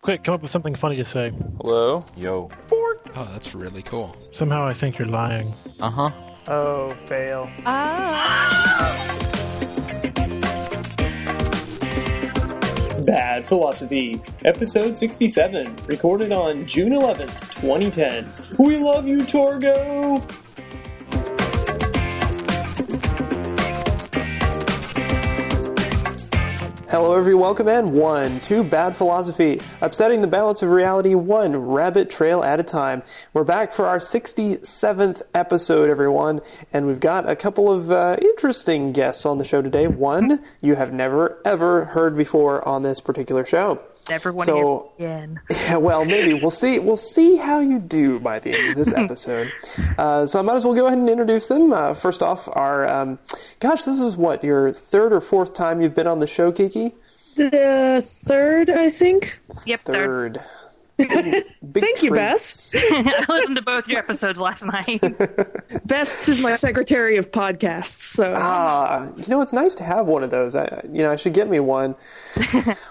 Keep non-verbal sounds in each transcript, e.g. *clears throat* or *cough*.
Quick, come up with something funny to say. Hello? Yo. Oh, that's really cool. Somehow I think you're lying. Uh huh. Oh, fail. Bad Philosophy, episode 67, recorded on June 11th, 2010. We love you, Torgo! Hello, everyone. Welcome and one to Bad Philosophy, upsetting the balance of reality one rabbit trail at a time. We're back for our 67th episode, everyone, and we've got a couple of uh, interesting guests on the show today. One you have never ever heard before on this particular show. Never want So- to hear again. Yeah, *laughs* well, maybe we'll see. We'll see how you do by the end of this *laughs* episode. Uh, so I might as well go ahead and introduce them. Uh, first off, our um, gosh, this is what your third or fourth time you've been on the show, Kiki. The third, I think. Yep, third. Third. *laughs* Big Thank you. Bess. *laughs* I listened to both your episodes last night. *laughs* Bess is my secretary of podcasts, so Ah, you know, it's nice to have one of those. I, you know, I should get me one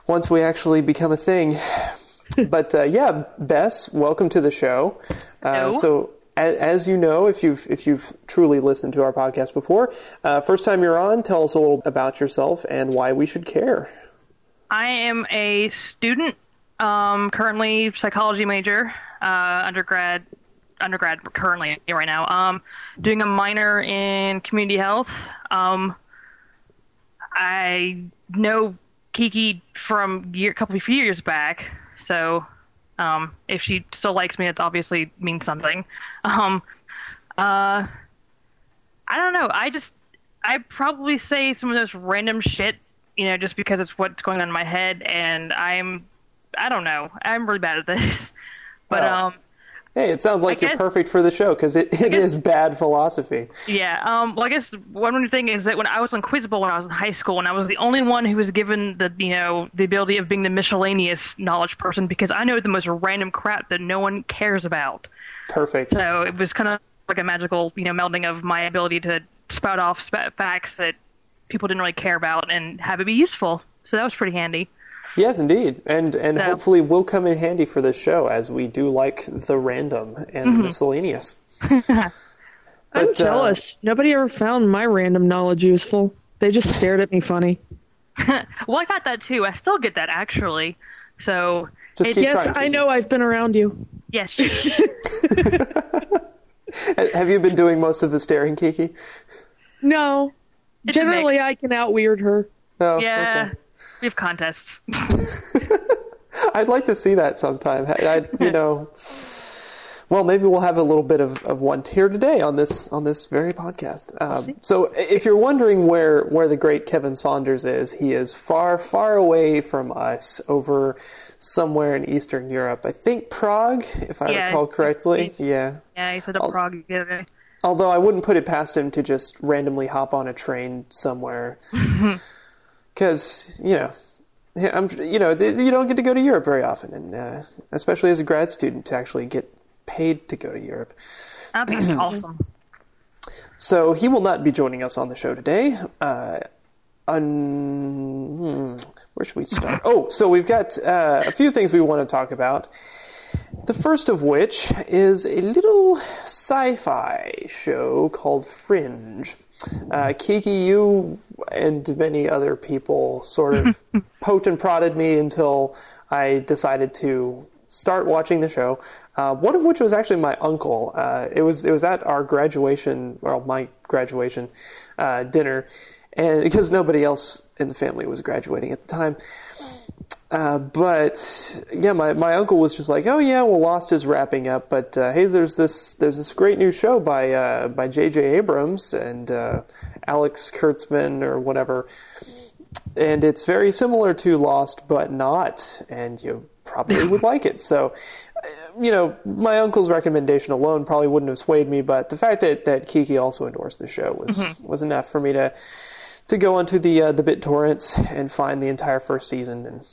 once we actually become a thing. But uh, yeah, Bess, welcome to the show. Uh, Hello. so, as, as you know, if you've if you've truly listened to our podcast before, uh, first time you're on, tell us a little about yourself and why we should care. I am a student, um, currently psychology major, uh, undergrad, undergrad currently right now. Um, doing a minor in community health. Um, I know Kiki from a couple of years back, so um, if she still likes me, it obviously means something. Um, uh, I don't know. I just I probably say some of those random shit, you know, just because it's what's going on in my head, and I'm I don't know. I'm really bad at this, *laughs* but Well, um. Hey, it sounds like I you're guess- perfect for the show because it, it guess- is bad philosophy. Yeah. Um. Well, I guess one thing is that when I was on Quiz Bowl when I was in high school, and I was the only one who was given the you know the ability of being the miscellaneous knowledge person because I know the most random crap that no one cares about. Perfect. So it was kind of like a magical you know melding of my ability to spout off facts that people didn't really care about and have it be useful. So that was pretty handy. Yes, indeed, and and So- hopefully will come in handy for this show as we do like the random and Mm-hmm. the miscellaneous. *laughs* I'm But, uh. Nobody ever found my random knowledge useful. They just stared at me funny. *laughs* Well, I got that too. I still get that actually. So Just it- keep Yes, trying, I Kiki. know I've been around you. yes. *laughs* Have you been doing most of the staring, Kiki? No. It's Generally. I can out weird her. No. Yeah. Okay. We have contests. *laughs* *laughs* I'd like to see that sometime. I, I, you *laughs* know. Well, maybe we'll have a little bit of, of one here today on this on this very podcast. Um, so, if you're wondering where where the great Kevin Saunders is, he is far far away from us, over somewhere in Eastern Europe. I think Prague, if I Yeah, recall correctly. it's- Yeah. Yeah, he said up Prague the other day. Although I wouldn't put it past him to just randomly hop on a train somewhere, because you know, I'm you know th- you don't get to go to Europe very often, and uh, especially as a grad student to actually get paid to go to Europe. Think it's *clears throat* awesome. So he will not be joining us on the show today. Uh, un- hmm, where should we start? *laughs* Oh, so we've got uh, a few things we want to talk about. The first of which is a little sci fi show called Fringe. Uh, Kiki, you and many other people sort of *laughs* poked and prodded me until I decided to start watching the show. Uh, one of which was actually my uncle. Uh, it was it was at our graduation, well, my graduation uh, dinner, and because nobody else in the family was graduating at the time. Uh, but yeah, my, my uncle was just like, oh yeah, well, Lost is wrapping up, but uh, hey, there's this there's this great new show by uh, by J.J. Abrams and uh, Alex Kurtzman or whatever, and it's very similar to Lost, but not, and you probably would like it. So, uh, you know, my uncle's recommendation alone probably wouldn't have swayed me, but the fact that, that Kiki also endorsed the show was was enough for me to to go onto the uh, the BitTorrents and find the entire first season and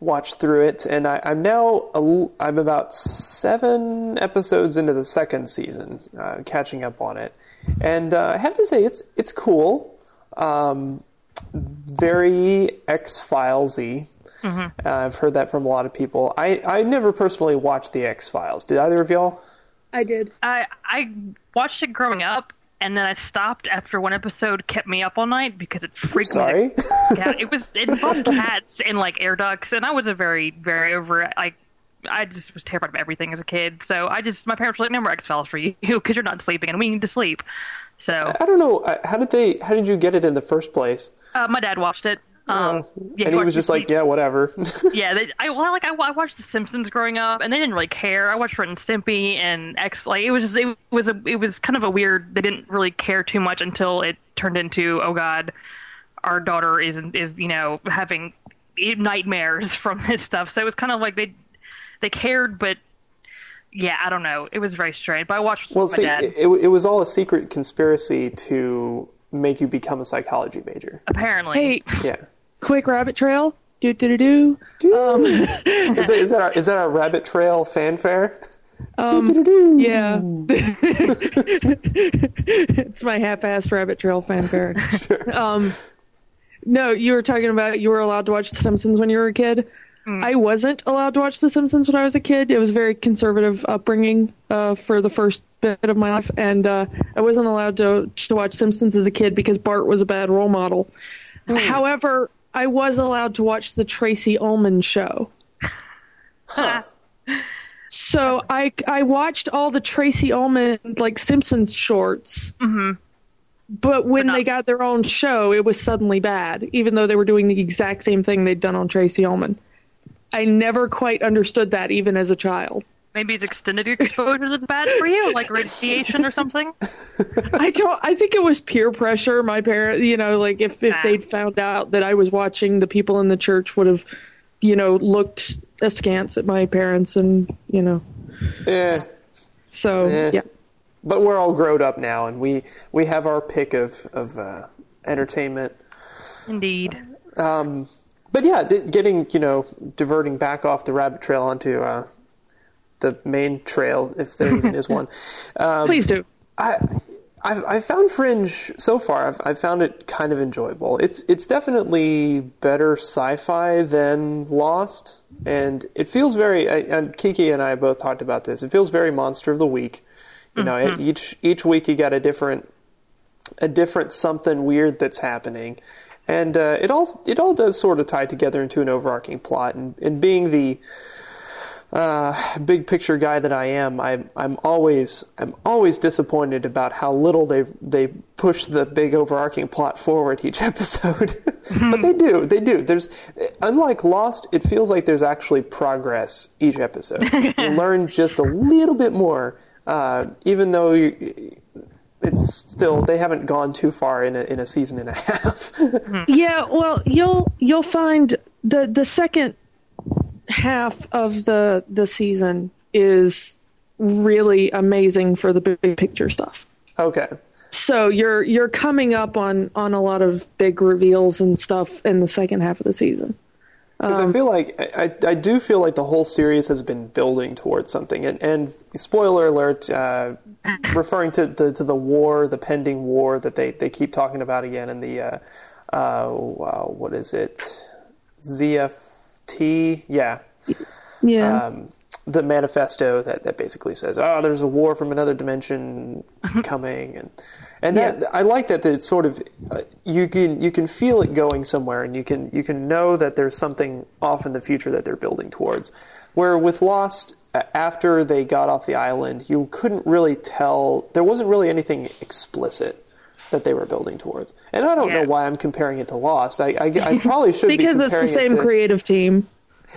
watch through it. And I, I'm now a l- I'm about seven episodes into the second season, uh, catching up on it, and uh, I have to say it's it's cool, um, very X Filesy. Uh, I've heard that from a lot of people. I, I never personally watched the X Files. Did either of y'all? I did. I I watched it growing up, and then I stopped after one episode kept me up all night because it freaked me. Sorry. the- Yeah, it was it *laughs* involved cats and like air ducts, and I was a very very over like. I just was terrified of everything as a kid, so I just my parents were like, "No more X Files for you *laughs* because you're not sleeping, and we need to sleep." So I don't know. How did they? How did you get it in the first place? uh, my dad watched it. Um, yeah, and he was just like, yeah, whatever. *laughs* yeah, they, I well, like I, I watched The Simpsons growing up, and they didn't really care. I watched Ren and Stimpy and X. Like it was just, it was a it was kind of a weird. They didn't really care too much until it turned into oh god, our daughter is is you know having nightmares *laughs* from this stuff. So it was kind of like they they cared, but yeah, I don't know. It was very strange. But I watched well, with my see, dad. it, it, it was all a secret conspiracy to make you become a psychology major. apparently, Hey, Yeah. Quick rabbit trail. Do do do do. *laughs* Is that, is that our, is that our rabbit trail fanfare? Yeah. *laughs* it's my half-assed rabbit trail fanfare. *laughs* Um, no, you were talking about you were allowed to watch The Simpsons when you were a kid. I wasn't allowed to watch The Simpsons when I was a kid. It was a very conservative upbringing uh, for the first bit of my life, and uh, I wasn't allowed to to watch Simpsons as a kid because Bart was a bad role model. However, I was allowed to watch the Tracey Ullman show. So I I watched all the Tracey Ullman like Simpsons shorts. Mm-hmm. But when they got their own show, it was suddenly bad, even though they were doing the exact same thing they'd done on Tracey Ullman. I never quite understood that, even as a child. Maybe it's extended exposure that's bad for you, like radiation or something. *laughs* I don't. I think it was peer pressure. My parents, you know, like if if Ah. they'd found out that I was watching, the people in the church would have, you know, looked askance at my parents, and you know, Yeah. so Eh. yeah. But we're all grown up now, and we, we have our pick of, of uh, entertainment. Indeed. But yeah, getting, you know, diverting back off the rabbit trail onto uh, the main trail, if there even is one. Um, *laughs* Please do. I, I've, I've found Fringe so far. I've, I've found it kind of enjoyable. It's it's definitely better sci-fi than Lost, and it feels very. I- And Kiki and I both talked about this. It feels very Monster of the Week. You know, it, each each week you got a different a different something weird that's happening, and uh, it all it all does sort of tie together into an overarching plot. And, and being the uh, big picture guy that I am, I'm I'm always I'm always disappointed about how little they they push the big overarching plot forward each *laughs* episode. *laughs* but they do, they do. There's unlike Lost, it feels like there's actually progress each episode. *laughs* you learn just a little bit more, uh, even though you, it's still they haven't gone too far in a in a season and a half. Yeah, well, you'll you'll find the the second half of the the season is really amazing for the big picture stuff. okay. So you're you're coming up on on a lot of big reveals and stuff in the second half of the season. Because I feel like I, I do feel like the whole series has been building towards something, and, and spoiler alert, uh, *laughs* referring to the to the war, the pending war that they, they keep talking about again in the uh, uh, wow, what is it, ZFT? Yeah, Yeah. um, the manifesto that, that basically says, "Oh, there's a war from another dimension *laughs* coming," and and that Yeah. I like that. That it's sort of uh, you can you can feel it going somewhere, and you can you can know that there's something off in the future that they're building towards. Where with Lost, after they got off the island, you couldn't really tell. There wasn't really anything explicit. That they were building towards, and I don't Yeah. know why I'm comparing it to Lost. I, I, I *laughs* probably should because be it's the same it to, creative team.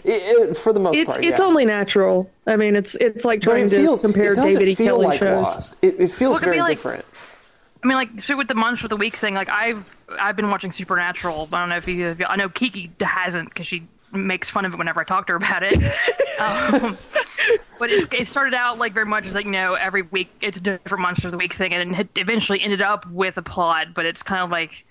It, it- for the most It's part. it's yeah. only natural. I mean, it's it's like trying it to feels, compare David E. feel Kelly like shows. Lost. It, it feels Look, I very feel like- different. I mean, like so with the monster of the week thing. Like I've I've been watching Supernatural. I don't know if you. If you I know Kiki hasn't because she makes fun of it whenever I talk to her about it. *laughs* um, but it's, it started out like very much as like you know every week it's a different monster of the week thing, and it eventually ended up with a plot. But it's kind of like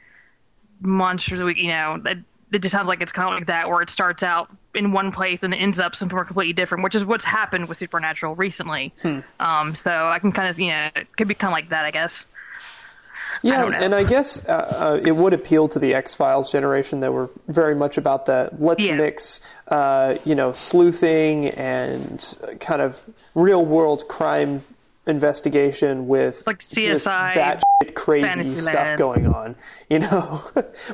monster of the week. You know, it, it just sounds like it's kind of like that where it starts out in one place and it ends up somewhere completely different, which is what's happened with Supernatural recently. Um, so I can kind of you know it could be kind of like that, I guess. Yeah, know. and I guess uh, uh, it would appeal to the X Files generation that were very much about the let's Yeah. mix, uh, you know, sleuthing and kind of real world crime investigation with Like just CSI, batshit crazy Fantasyland. stuff going on, *laughs* you know,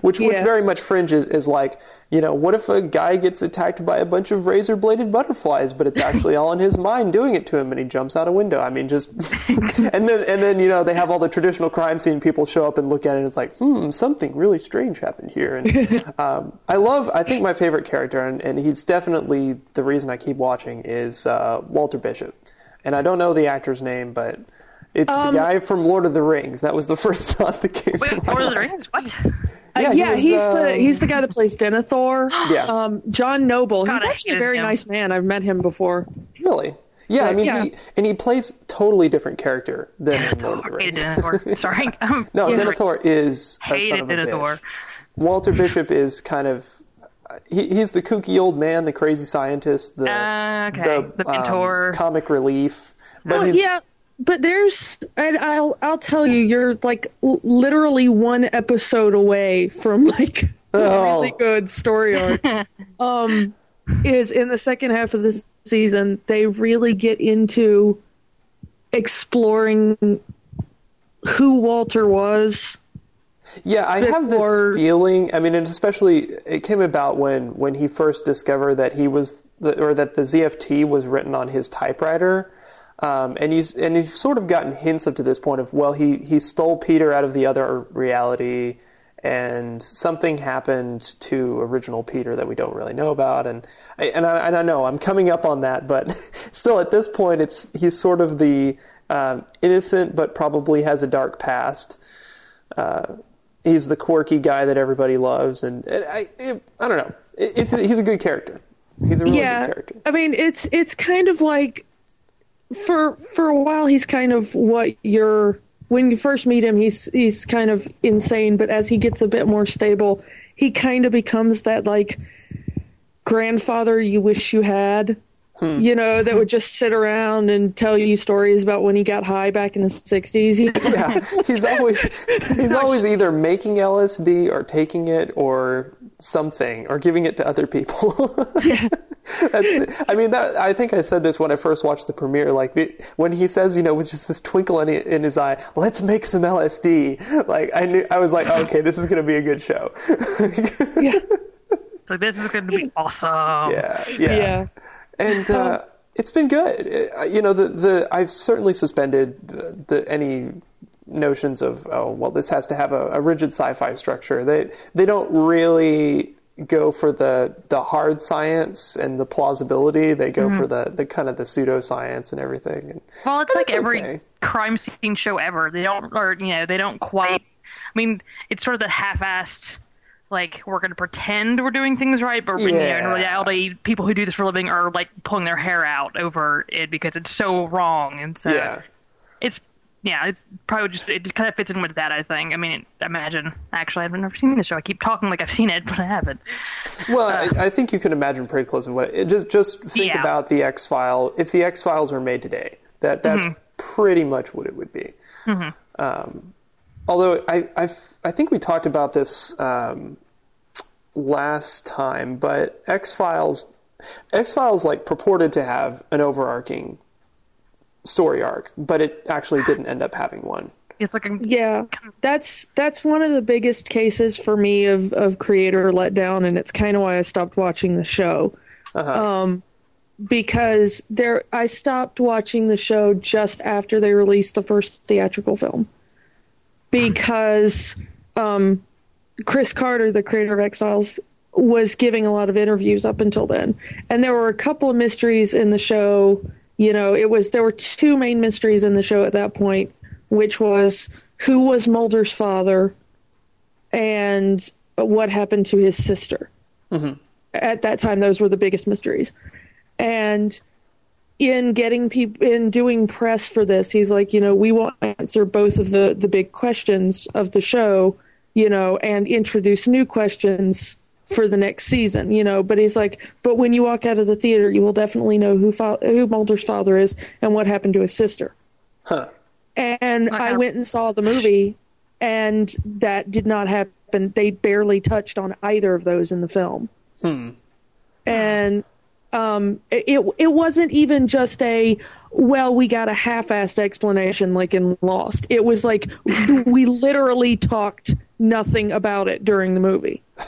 which which very much fringes is like, you know, what if a guy gets attacked by a bunch of razor bladed butterflies, but it's actually all in his mind doing it to him, and he jumps out a window. I mean, just *laughs* *laughs* and then and then you know they have all the traditional crime scene people show up and look at it, and it's like, hmm, something really strange happened here. And um, I love, I think my favorite character, and, and he's definitely the reason I keep watching is uh, Walter Bishop, and I don't know the actor's name, but. It's the guy from Lord of the Rings. That was the *laughs* first thought that came to Wait, my Lord of the. Rings? What? Uh, Yeah, yeah, he was, he's the um, he's the guy that plays Denethor. *gasps* Yeah. Um, John Noble. God, he's actually a very him. nice man. I've met him before. Really? Yeah, I mean, yeah. He, and he plays totally different character than in Lord of the Rings. Denethor. *laughs* Sorry. Um, No, Yeah. Denethor is a son Hated of a Denethor. bitch. Walter Bishop is kind of he, he's the kooky old man, the crazy scientist, the Uh, okay. The um, mentor. comic relief. But Well, yeah, but there's, and I'll I'll tell you, you're like literally one episode away from *laughs* like a Oh. really good story arc. *laughs* um, is in the second half of the season they really get into exploring who Walter was. Yeah, I have this feeling. I mean, and especially it came about when when he first discovered that he was the, or that the ZFT was written on his typewriter. Um, and you and you've sort of gotten hints up to this point of well, he he stole Peter out of the other reality, and something happened to original Peter that we don't really know about. And I, and I, and I know I'm coming up on that, but *laughs* still at this point, it's he's sort of the um, innocent but probably has a dark past he's the quirky guy that everybody loves, and it, I, it, I don't know. It, it's he's a good character. He's a really yeah, good character. I mean, it's it's kind of like for for a while he's kind of what you're when you first meet him he's he's kind of insane, but as he gets a bit more stable, he kind of becomes that like grandfather you wish you had. Hmm. You know, that would just sit around and tell you stories about when he got high back in the '60s. You know? Yeah, he's always he's *laughs* always either making LSD or taking it or something or giving it to other people. *laughs* That's, I mean, that I think I said this when I first watched the premiere. Like the, when he says, you know, with just this twinkle in, in his eye, "Let's make some LSD." Like I knew, I was like, okay, this is going to be a good show. *laughs* yeah, So this is going to be awesome. yeah, yeah. yeah. And uh, it's been good. Uh, You know, the the I've certainly suspended uh, the any notions of oh well, this has to have a, a rigid sci-fi structure. They they don't really go for the the hard science and the plausibility. They go for the the kind of the pseudoscience and everything. And, Well, it's like every okay. crime scene show ever. They don't, or you know, they don't quite. I mean, it's sort of the half-assed. Like we're going to pretend we're doing things right, but you know, in reality, people who do this for a living are like pulling their hair out over it because it's so wrong, and so Yeah. it's yeah, it's probably just it kind of fits in with that. I think. I mean, imagine. Actually, I've never seen the show. I keep talking like I've seen it, but I haven't. Well, I, uh, I think you can imagine pretty close to what it, just just think Yeah. about the X file. If the X Files were made today, that that's mm-hmm. pretty much what it would be. Mm-hmm. Um, although I I I think we talked about this um, last time, but X Files X Files like purported to have an overarching story arc, but it actually didn't end up having one. It's like a, Yeah, that's that's one of the biggest cases for me of of creator letdown, and it's kind of why I stopped watching the show. Uh Um, because there, I stopped watching the show just after they released the first theatrical film, because um, Chris Carter, the creator of X Files, was giving a lot of interviews up until then, and there were a couple of mysteries in the show. You know, it was there were two main mysteries in the show at that point, which was who was Mulder's father, and what happened to his sister. At that time, those were the biggest mysteries, and in getting people in doing press for this he's like you know we will answer both of the the big questions of the show you know and introduce new questions for the next season you know but he's like but when you walk out of the theater you will definitely know who fa- who Mulder's father is and what happened to his sister Huh. and I Okay. went and saw the movie and that did not happen. They barely touched on either of those in the film, hmm and um, it it wasn't even just a well, we got a half-assed explanation like in Lost. It was like *laughs* we literally talked nothing about it during the movie. *laughs*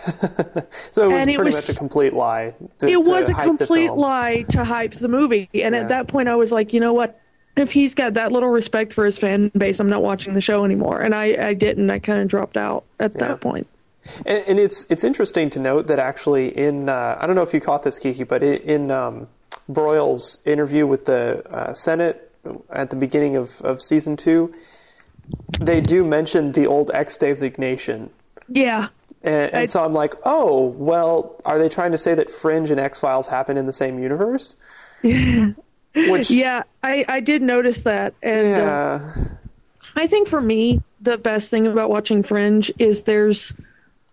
So it was And it pretty was- much a complete lie. To, it was a complete lie to hype the movie. And Yeah. at that point, I was like, you know what? If he's got that little respect for his fan base, I'm not watching the show anymore. And I, I didn't. I kind of dropped out at Yeah. that point. And, and it's it's interesting to note that actually in uh, I don't know if you caught this, Kiki, but in, in um, Broyles' interview with the uh, Senate at the beginning of, of season two, they do mention the old X designation. Yeah. And, and I- so I'm like, oh, well, are they trying to say that Fringe and X Files happen in the same universe? *laughs* Which, Yeah, I, I did notice that. And uh, I think for me, the best thing about watching Fringe is there's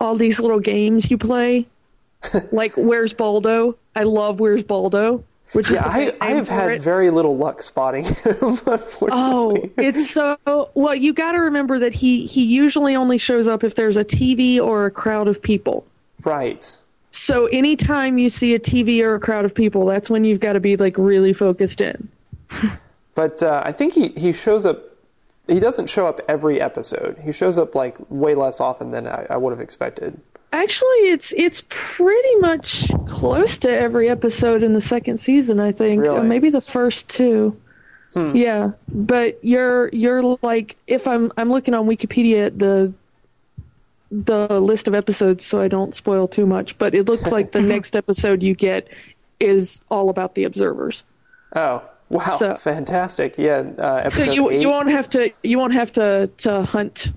all these little games you play. *laughs* like, Where's Baldo? I love Where's Baldo, which is yeah, I, I have had it. very little luck spotting *laughs* him. Oh, it's so well. You got to remember that he he usually only shows up if there's a TV or a crowd of people. right. So anytime you see a TV or a crowd of people, that's when you've got to be like really focused in. But uh, I think he, he shows up. He doesn't show up every episode. He shows up like way less often than I, I would have expected. Actually, it's it's pretty much close to every episode in the second season. I think Really? Uh, maybe the first two. Yeah, but you're you're like if I'm I'm looking on Wikipedia at the the list of episodes, so I don't spoil too much. But it looks like the *laughs* next episode you get is all about the observers. Oh wow, So- fantastic! Yeah, uh, So you eight. you won't have to you won't have to to hunt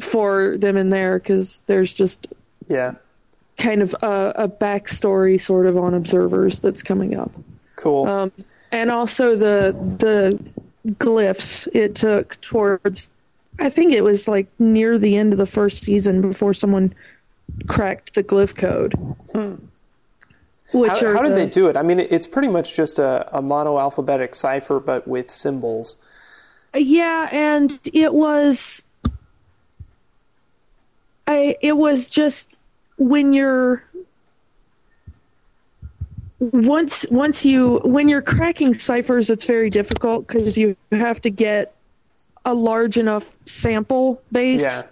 for them in there because there's just yeah, kind of a, a backstory sort of on observers that's coming up. cool. Um, and also the the glyphs it took towards I think it was like near the end of the first season before someone cracked the glyph code. Which how how did the- they do it? I mean, it's pretty much just a, a monoalphabetic cipher, but with symbols. Yeah, and it was I it was just when you're once once you when you're cracking ciphers it's very difficult cuz you have to get a large enough sample base Yeah,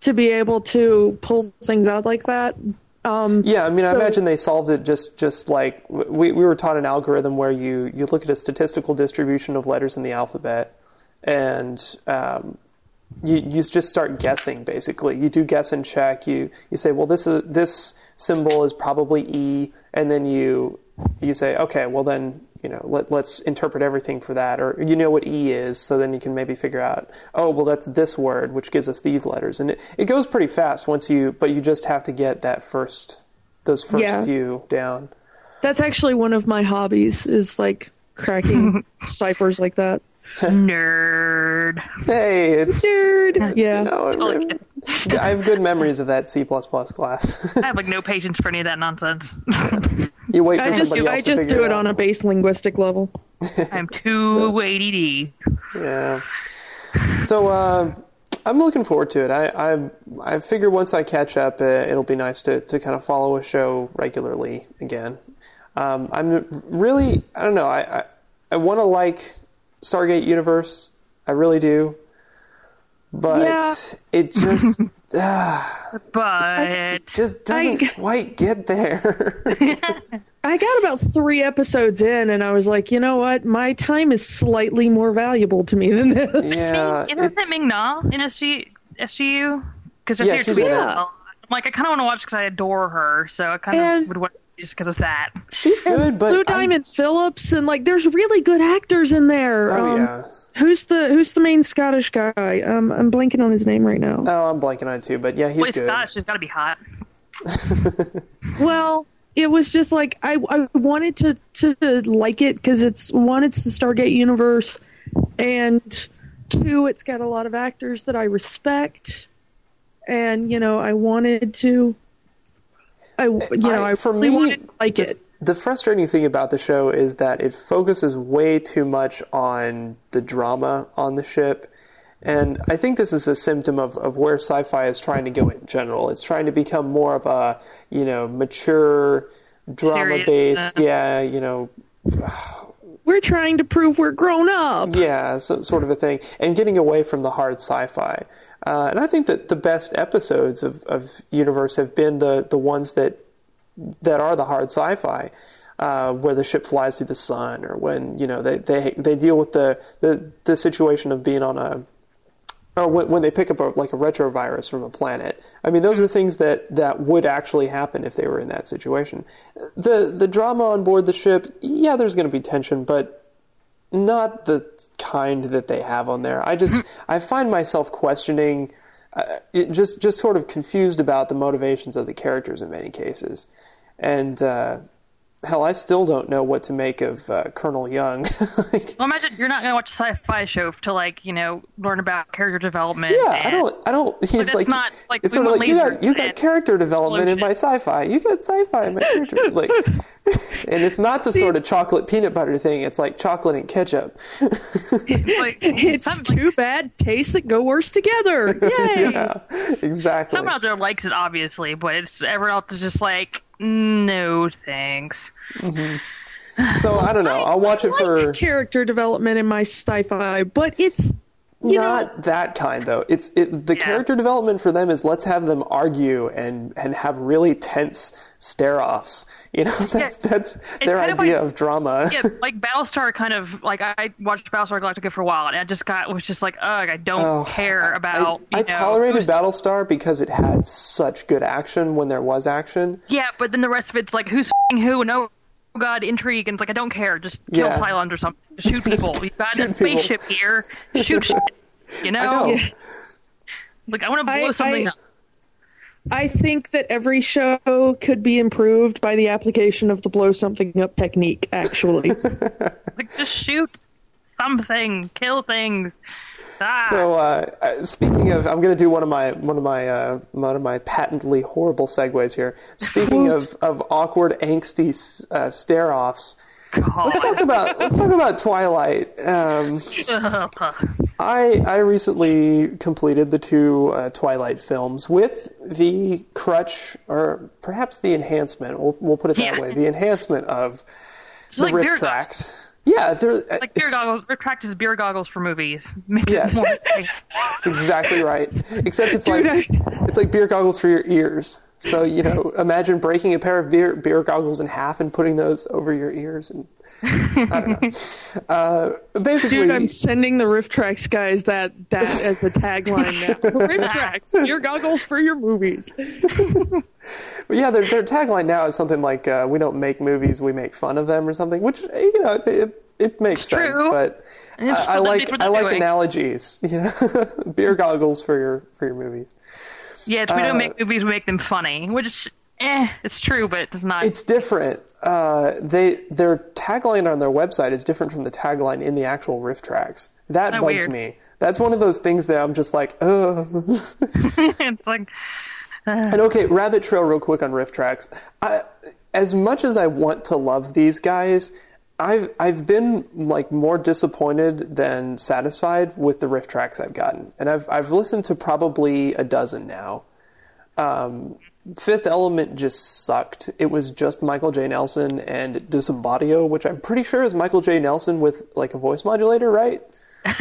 to be able to pull things out like that. Um yeah. I mean, I imagine they solved it just just like we we were taught an algorithm where you you look at a statistical distribution of letters in the alphabet, and um, you you just start guessing basically. You do guess and check. You you say, well, this is this symbol is probably E, and then you you say, okay, well then you know let let's interpret everything for that, or you know what E is, so then you can maybe figure out, oh, well that's this word, which gives us these letters, and it, it goes pretty fast once you, but you just have to get that first those first Yeah. few down. that's actually one of my hobbies is like cracking *laughs* ciphers like that. Nerd. Hey, it's Nerd. *laughs* Yeah. no, Totally I, I have good memories of that C class. *laughs* I have like no patience for any of that nonsense. You wait for I just else I just figure do it out. on a base linguistic level. I'm too *laughs* ADD. Yeah. So uh, I'm looking forward to it. I I, I figure once I catch up, uh, it'll be nice to, to kind of follow a show regularly again. Um, I'm really I don't know. I I, I want to like Stargate Universe. I really do. But Yeah. it just *laughs* *sighs* But just doesn't I- quite get there. *laughs* I got about three episodes in, and I was like, you know what? My time is slightly more valuable to me than this. yeah. isn't it- that Ming Na in SG, SGU? Because Yeah, here she's too. in it. I'm like, I kind of want to watch because I adore her, so I kind of would watch just because of that. she's good, but Lou I- Diamond Phillips, and like, there's really good actors in there. oh Um, yeah. Who's the Who's the main Scottish guy? Um, I'm blanking on his name right now. Oh, I'm blanking on it too, but yeah, he's Well, he's good. Scottish. She's got to be hot. *laughs* Well, it was just like I, I wanted to to like it because it's one, it's the Stargate universe, and two, it's got a lot of actors that I respect, and you know I wanted to. I you know I- I, for really me, wanted to like the, it. The frustrating thing about the show is that it focuses way too much on the drama on the ship, And I think this is a symptom of, of where sci-fi is trying to go in general. It's trying to become more of a, you know, mature, drama-based, uh, yeah, you know, We're trying to prove we're grown up. yeah, so, sort of a thing, and getting away from the hard sci-fi. Uh, and I think that the best episodes of, of Universe have been the, the ones that that are the hard sci-fi, uh, where the ship flies through the sun, or when you know they they, they deal with the, the, the situation of being on a or when, when they pick up a, like a retrovirus from a planet. I mean, those are things that, that would actually happen if they were in that situation. The the drama on board the ship, yeah, there's going to be tension, but not the kind that they have on there. I just *laughs* I find myself questioning, uh, just just sort of confused about the motivations of the characters in many cases, and. Uh, Hell, I still don't know what to make of uh, Colonel Young. *laughs* like, Well, imagine you're not going to watch a sci-fi show to like you know learn about character development. Yeah, I don't. I don't. *laughs* He's it's like, not like it's sort of like you got you got character development in my sci-fi. You got sci-fi in my *laughs* character. like, and it's not the sort of chocolate peanut butter thing. It's like chocolate and ketchup. Like, It's some, too bad tastes that go worse together. Yay! yeah, exactly. someone out there likes it, obviously, but it's everyone else is just like, no thanks. Mm-hmm. So I don't know. I'll watch it I for like character development in my sci-fi, but it's you not that kind though. It's it, the Yeah. character development for them is let's have them argue and and have really tense stare offs. You know, *laughs* that's that's their kind of idea like- of drama. Yeah, *laughs* like Battlestar kind of like I watched Battlestar Galactica for a while, and I just got was just like, ugh, I don't Oh, care I, about. I you know, tolerated who's- Battlestar because it had such good action when there was action. Yeah, but then the rest of it's like who's f***ing who and oh god, intrigue, and it's like I don't care, just kill Yeah. Cylons or something, just shoot *laughs* people. You've got a Shoot people. spaceship here, shoot *laughs* shit. You know, I know. Like I want to blow I- something I- up. I think that every show could be improved by the application of the blow something up technique. Actually, *laughs* Like just shoot something, kill things. Ah. So uh, uh, speaking of, I'm going to do one of my one of my uh, one of my patently horrible segues here. Speaking of, of awkward, angsty uh, stare offs, let's talk about let's talk about Twilight. Um, *laughs* I I recently completed the two uh, Twilight films with the crutch, or perhaps the enhancement. We'll we'll put it that Yeah. way. The enhancement of It's the like RiffTrax. Yeah, they're Like beer goggles, Rick practice beer goggles for movies. *laughs* Makes Yes. *laughs* it That's exactly right. Except it's Dude, like it's like beer goggles for your ears. So you know, imagine breaking a pair of beer beer goggles in half and putting those over your ears, and I don't know. *laughs* Uh, basically, dude, I'm sending the RiffTrax guys that that as a tagline now. RiffTrax, your goggles for your movies. Yeah, their their tagline now is something like uh, "We don't make movies, we make fun of them" or something. Which you know, it, it makes It's sense, true. but. I, I like I like doing. analogies, *laughs* you know, beer *laughs* goggles for your for your movies. Yeah, it's, we Uh, don't make movies, we make them funny, which eh, it's true, but it's not. It's different. Uh, they their tagline on their website is different from the tagline in the actual RiffTrax. That Oh, bugs weird. me. That's one of those things that I'm just like, ugh. *laughs* it's like *laughs* And okay, Rabbit Trail, real quick on RiffTrax. I, as much as I want to love these guys, I've I've been like more disappointed than satisfied with the RiffTrax I've gotten, and I've I've listened to probably a dozen now. Um, Fifth Element just sucked. It was just Michael J. Nelson and Disembodio, which I'm pretty sure is Michael J. Nelson with like a voice modulator, right? *laughs*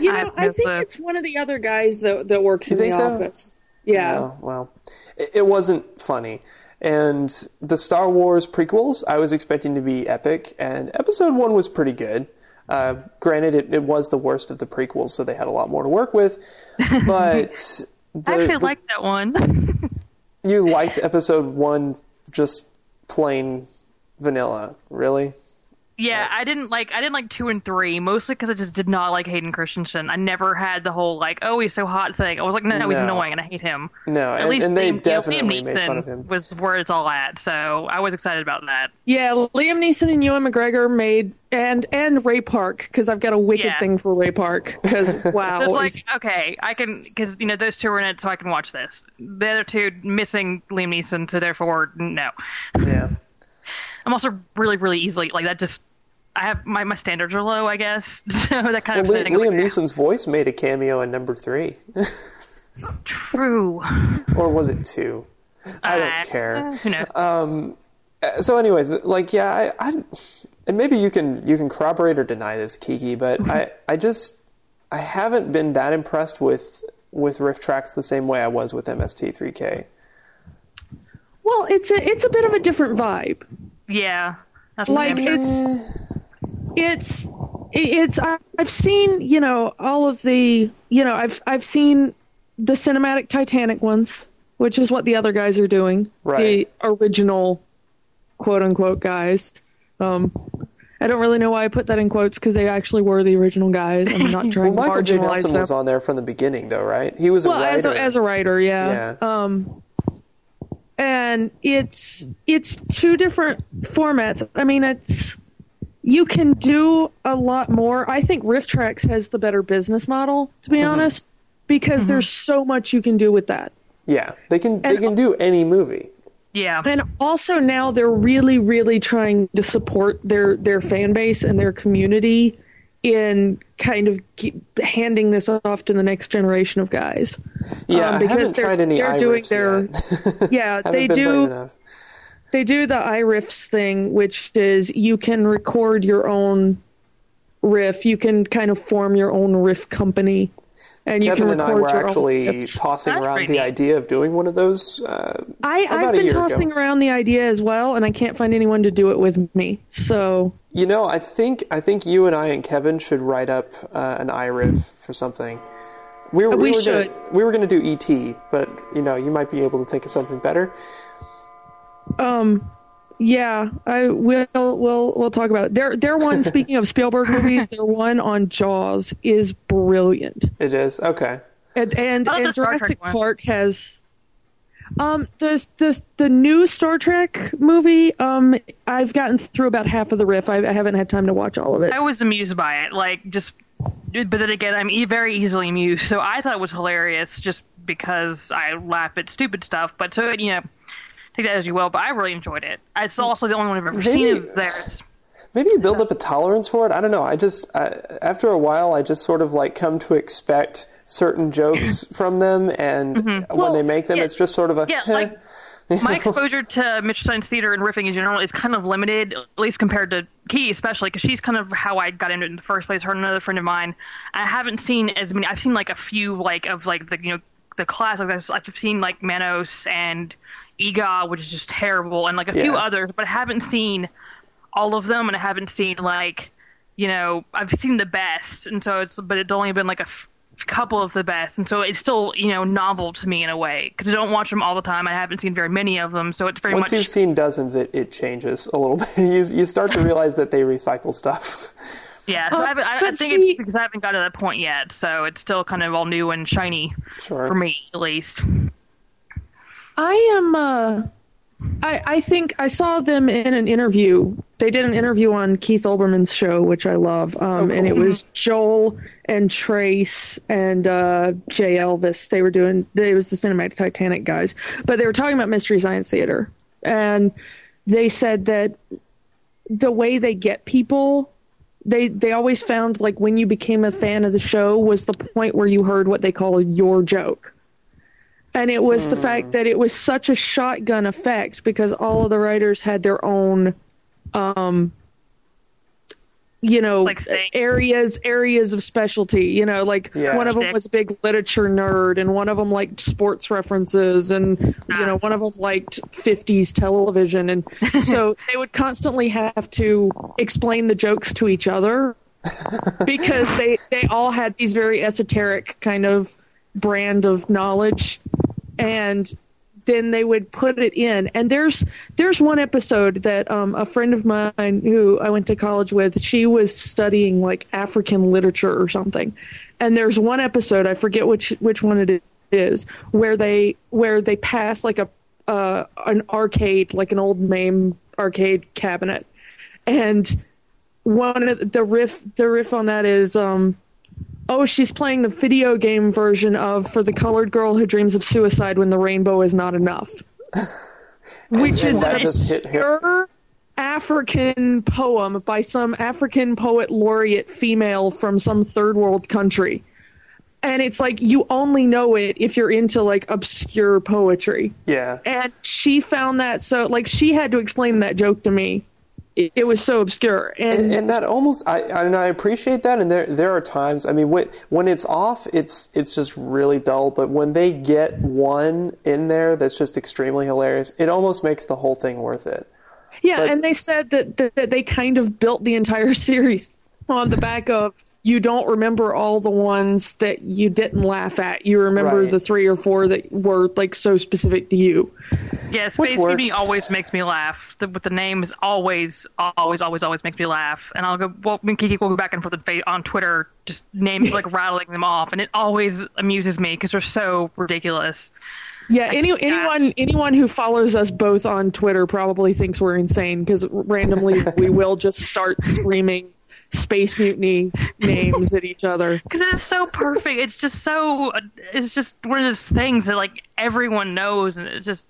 You I know, I miss think the- it's one of the other guys that that works in the so? office. Yeah. Well, it, it wasn't funny. And the Star Wars prequels, I was expecting to be epic, and Episode One was pretty good. Uh, granted, it, it was the worst of the prequels, so they had a lot more to work with. *laughs* But the, I actually the- like that one. you liked Episode One just plain vanilla, really? Yeah, I didn't like I didn't like two and three mostly because I just did not like Hayden Christensen. I never had the whole like oh he's so hot thing. I was like no, he's annoying and I hate him. No, At and, least and they Liam, definitely Liam made fun of Neeson him. was where it's all at. So I was excited about that. Yeah, Liam Neeson and Ewan McGregor made and and Ray Park because I've got a wicked Yeah. thing for Ray Park because *laughs* wow, It's like okay, I can because you know those two are in it, so I can watch this. The other two missing Liam Neeson, so therefore no. Yeah. I'm also really really easily like that. Just I have my, my standards are low, I guess. *laughs* So that kind Well, of Li- thing. Liam Neeson's voice made a cameo in number three, *laughs* True. or was it two? I Uh, don't care. Who knows? Um, so anyways like yeah I, I and maybe you can you can corroborate or deny this kiki but i i just i haven't been that impressed with with RiffTrax the same way i was with mst3k Well, it's a it's a bit of a different vibe. Yeah. That's Like damn sure. it's it's it's I- I've seen you know all of the you know I've I've seen the cinematic Titanic ones, which is what the other guys are doing. Right. The original quote unquote guys. Um, I don't really know why I put that in quotes because they actually were the original guys. I'm not well *laughs* trying to michael j marginalize nelson them. was on there from the beginning though right he was a writer as a, as a writer, yeah. yeah Um, and it's it's two different formats. I mean, it's you can do a lot more. I think RiffTrax has the better business model, to be mm-hmm. honest, because mm-hmm. there's so much you can do with that. yeah they can they And- can do any movie yeah. And also now they're really, really trying to support their their fan base and their community in kind of handing this off to the next generation of guys. yeah Um, because they're- they're doing their-. *laughs* Yeah, they do. they do the iRiffs thing, which is you can record your own riff. You can kind of form your own riff company, and you Kevin can and I were actually own tossing That's around pretty the idea of doing one of those. Uh, I, about I've a been year ago. tossing around the idea as well, and I can't find anyone to do it with me. So You know, I think I think you and I and Kevin should write up uh, an iRiff for something. We were, We were should. Gonna, we were going to do ET, but you know, you might be able to think of something better. Yeah, I will. We'll we'll talk about it. Their their one. *laughs* speaking of Spielberg movies, their one on Jaws is brilliant. It is okay. and and, and the Star Trek Jurassic? Park has um the the the new Star Trek movie. Um, I've gotten through about half of the riff. I, I haven't had time to watch all of it. I was amused by it. Like, just. But then again, I'm e- very easily amused. So I thought it was hilarious just because I laugh at stupid stuff. But so, you know, take that as you will. But I really enjoyed it. It's mm. also the only one I've ever seen Maybe- of theirs. Maybe you build up a tolerance for it. I don't know. I just I, after a while, I just sort of like come to expect certain jokes *clears throat* from them, and mm-hmm. when Well, they make them, yeah. it's just sort of a Yeah, like my exposure to Mystery Science Theater and riffing in general is kind of limited, at least compared to Key, especially because she's kind of how I got into it in the first place. Her and another friend of mine. I haven't seen as many. I've seen like a few, like of like the you know the classics. I've I've seen like Manos and Eegah, which is just terrible, and like a few others, but I haven't seen all of them, and I haven't seen like you know I've seen the best, and so it's but it's only been like a f- couple of the best, and so it's still you know novel to me in a way because I don't watch them all the time. I haven't seen very many of them, so it's very Once much you've seen dozens, it, it changes a little *laughs* bit. You, you start to realize that they recycle stuff. yeah. So Uh, I, I, I think see- it's because I haven't got to that point yet, so it's still kind of all new and shiny Sure. for me at least. I am. Uh, I I think I saw them in an interview. They did an interview on Keith Olbermann's show, which I love, um, and it was Joel and Trace and uh, J. Elvis. They were doing. It was the Cinematic Titanic guys, but they were talking about Mystery Science Theater, and they said that the way they get people they they always found like when you became a fan of the show was the point where you heard what they call your joke and it was the fact that it was such a shotgun effect because all of the writers had their own um you know Like areas areas of specialty you know like Yeah. one of them was a big literature nerd and one of them liked sports references and you know one of them liked 50s television. And so *laughs* they would constantly have to explain the jokes to each other *laughs* because they they all had these very esoteric kind of brand of knowledge and then they would put it in. And there's there's one episode that um, a friend of mine who i went to college with she was studying like african literature or something. And there's one episode i forget which which one it is where they where they pass like a uh, an arcade like an old mame arcade cabinet. And one of the riff the riff on that is um oh she's playing the video game version of for the colored girl who dreams of suicide when the rainbow is not enough *laughs* which is an just hit her. obscure African poem by some African poet laureate female from some third world country. And it's like you only know it if you're into like obscure poetry. Yeah. And she found that so like she had to explain that joke to me. It, it was so obscure. And, and, and that almost I and I appreciate that and there there are times I mean when when it's off it's it's just really dull but when they get one in there that's just extremely hilarious it almost makes the whole thing worth it. yeah, but- and they said that, that that they kind of built the entire *laughs* series on the back of you don't remember all the ones that you didn't laugh at. You remember Right. the three or four that were like so specific to you. Yeah, Which Space Mutiny works. always makes me laugh. The, with the names, always, always, always, always makes me laugh. And I'll go. Well, me and Kiki will go back and forth on- on Twitter, just names like *laughs* rattling them off, and it always amuses me because they're so ridiculous. Yeah, any, anyone anyone who follows us both on Twitter probably thinks we're insane because randomly *laughs* we will just start screaming space mutiny names at each other. *laughs* Because it is so perfect. It's just so. It's just one of those things that like everyone knows, and it's just.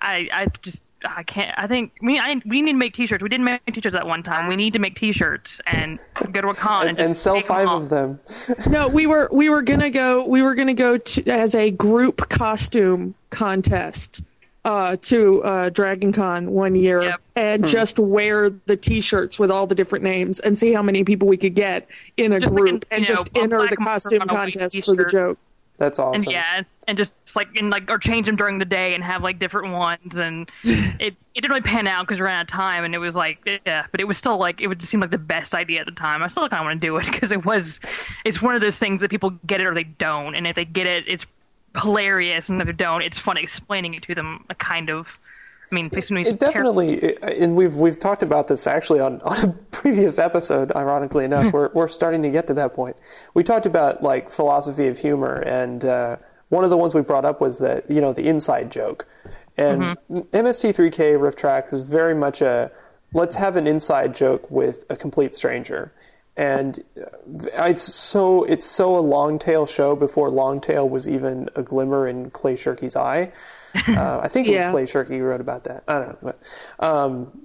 I I just I can't. I think we I, we need to make T-shirts. We didn't make T-shirts at one time. We need to make T-shirts and go to a con and, And, and sell five all. of them. *laughs* No, we were we were gonna go we were gonna go to, as a group costume contest uh, to uh, Dragon Con one year Yep. and just wear the T-shirts with all the different names and see how many people we could get in a Just like group and you know, just enter the costume on a white contest for the joke. That's awesome. and yeah, and just like and like or change them during the day and have like different ones, and *laughs* it it didn't really pan out because we ran out of time, and it was like yeah, but it was still like it would just seem like the best idea at the time. I still kind of want to do it because it was it's one of those things that people get it or they don't, and if they get it, it's hilarious, and if they don't, it's fun explaining it to them. A kind of, I mean, is It definitely, it- and we've we've talked about this actually on, *laughs* on a previous episode. Ironically enough, we're we're starting to get to that point. We talked about like philosophy of humor, and uh, one of the ones we brought up was that you know the inside joke, and MST3K RiffTrax is very much a let's have an inside joke with a complete stranger. And uh, it's so it's so a long tail show before long tail was even a glimmer in Clay Shirky's eye. *laughs* Uh, I think it Yeah. was Clay Shirky who wrote about that. I don't know, but um,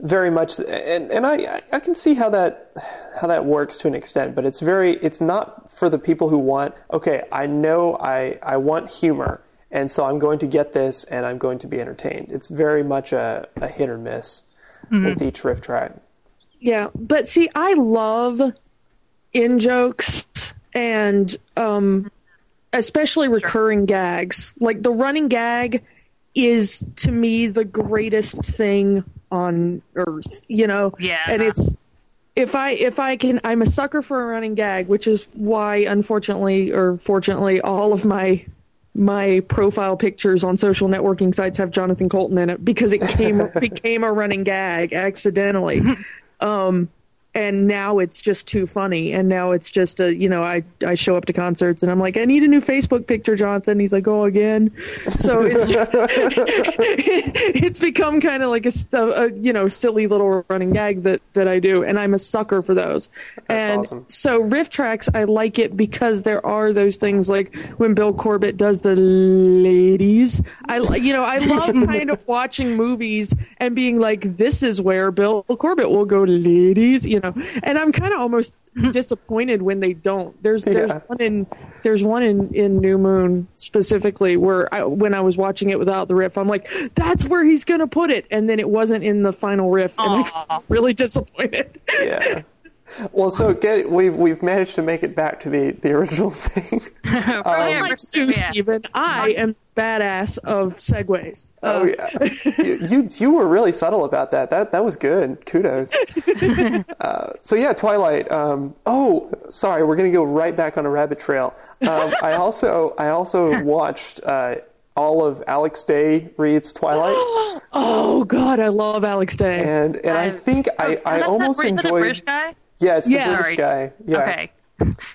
very much, and and I I can see how that how that works to an extent, but it's very it's not for the people who want. Okay, I know I I want humor, and so I'm going to get this, and I'm going to be entertained. It's very much a, a hit or miss with each riff track. Yeah, but see, I love in jokes and um, especially recurring gags. Like the running gag is to me the greatest thing on earth. You know, Yeah. and it's if I if I can, I'm a sucker for a running gag, which is why, unfortunately or fortunately, all of my my profile pictures on social networking sites have Jonathan Coulton in it because it came *laughs* became a running gag accidentally. Um, and now it's just too funny. And now it's just a, you know, I, I show up to concerts and I'm like, I need a new Facebook picture, Jonathan. He's like, oh, again. So it's, just, *laughs* it's become kind of like a, a, you know, silly little running gag that, that I do. And I'm a sucker for those. and awesome. so RiffTrax, I like it because there are those things like when Bill Corbett does the ladies. I, you know, I love *laughs* kind of watching movies and being like, this is where Bill Corbett will go, ladies, you know, and I'm kind of almost *laughs* disappointed when they don't. There's, there's Yeah. one in, there's one in, in New Moon specifically where I, when I was watching it without the riff, I'm like, that's where he's going to put it. And then it wasn't in the final riff. And I'm really disappointed. Yeah. *laughs* *laughs* Well, so *laughs* get we've we've managed to make it back to the the original *laughs* thing. Yeah, Unlike Rick- you, yeah. Steven, I am badass of segues. Oh Uh, yeah, you, you you were really subtle about that. That that was good. Kudos. uh, so yeah, Twilight. Um, oh, sorry, we're gonna go right back on a rabbit trail. Um, I also I also watched uh, all of Alex Day reads Twilight, *gasps* Oh God, I love Alex Day. and and I I- think I, Oh, I that's almost that, is that the enjoyed. British guy? Yeah, it's the Yeah. British Sorry. guy. Yeah. Okay.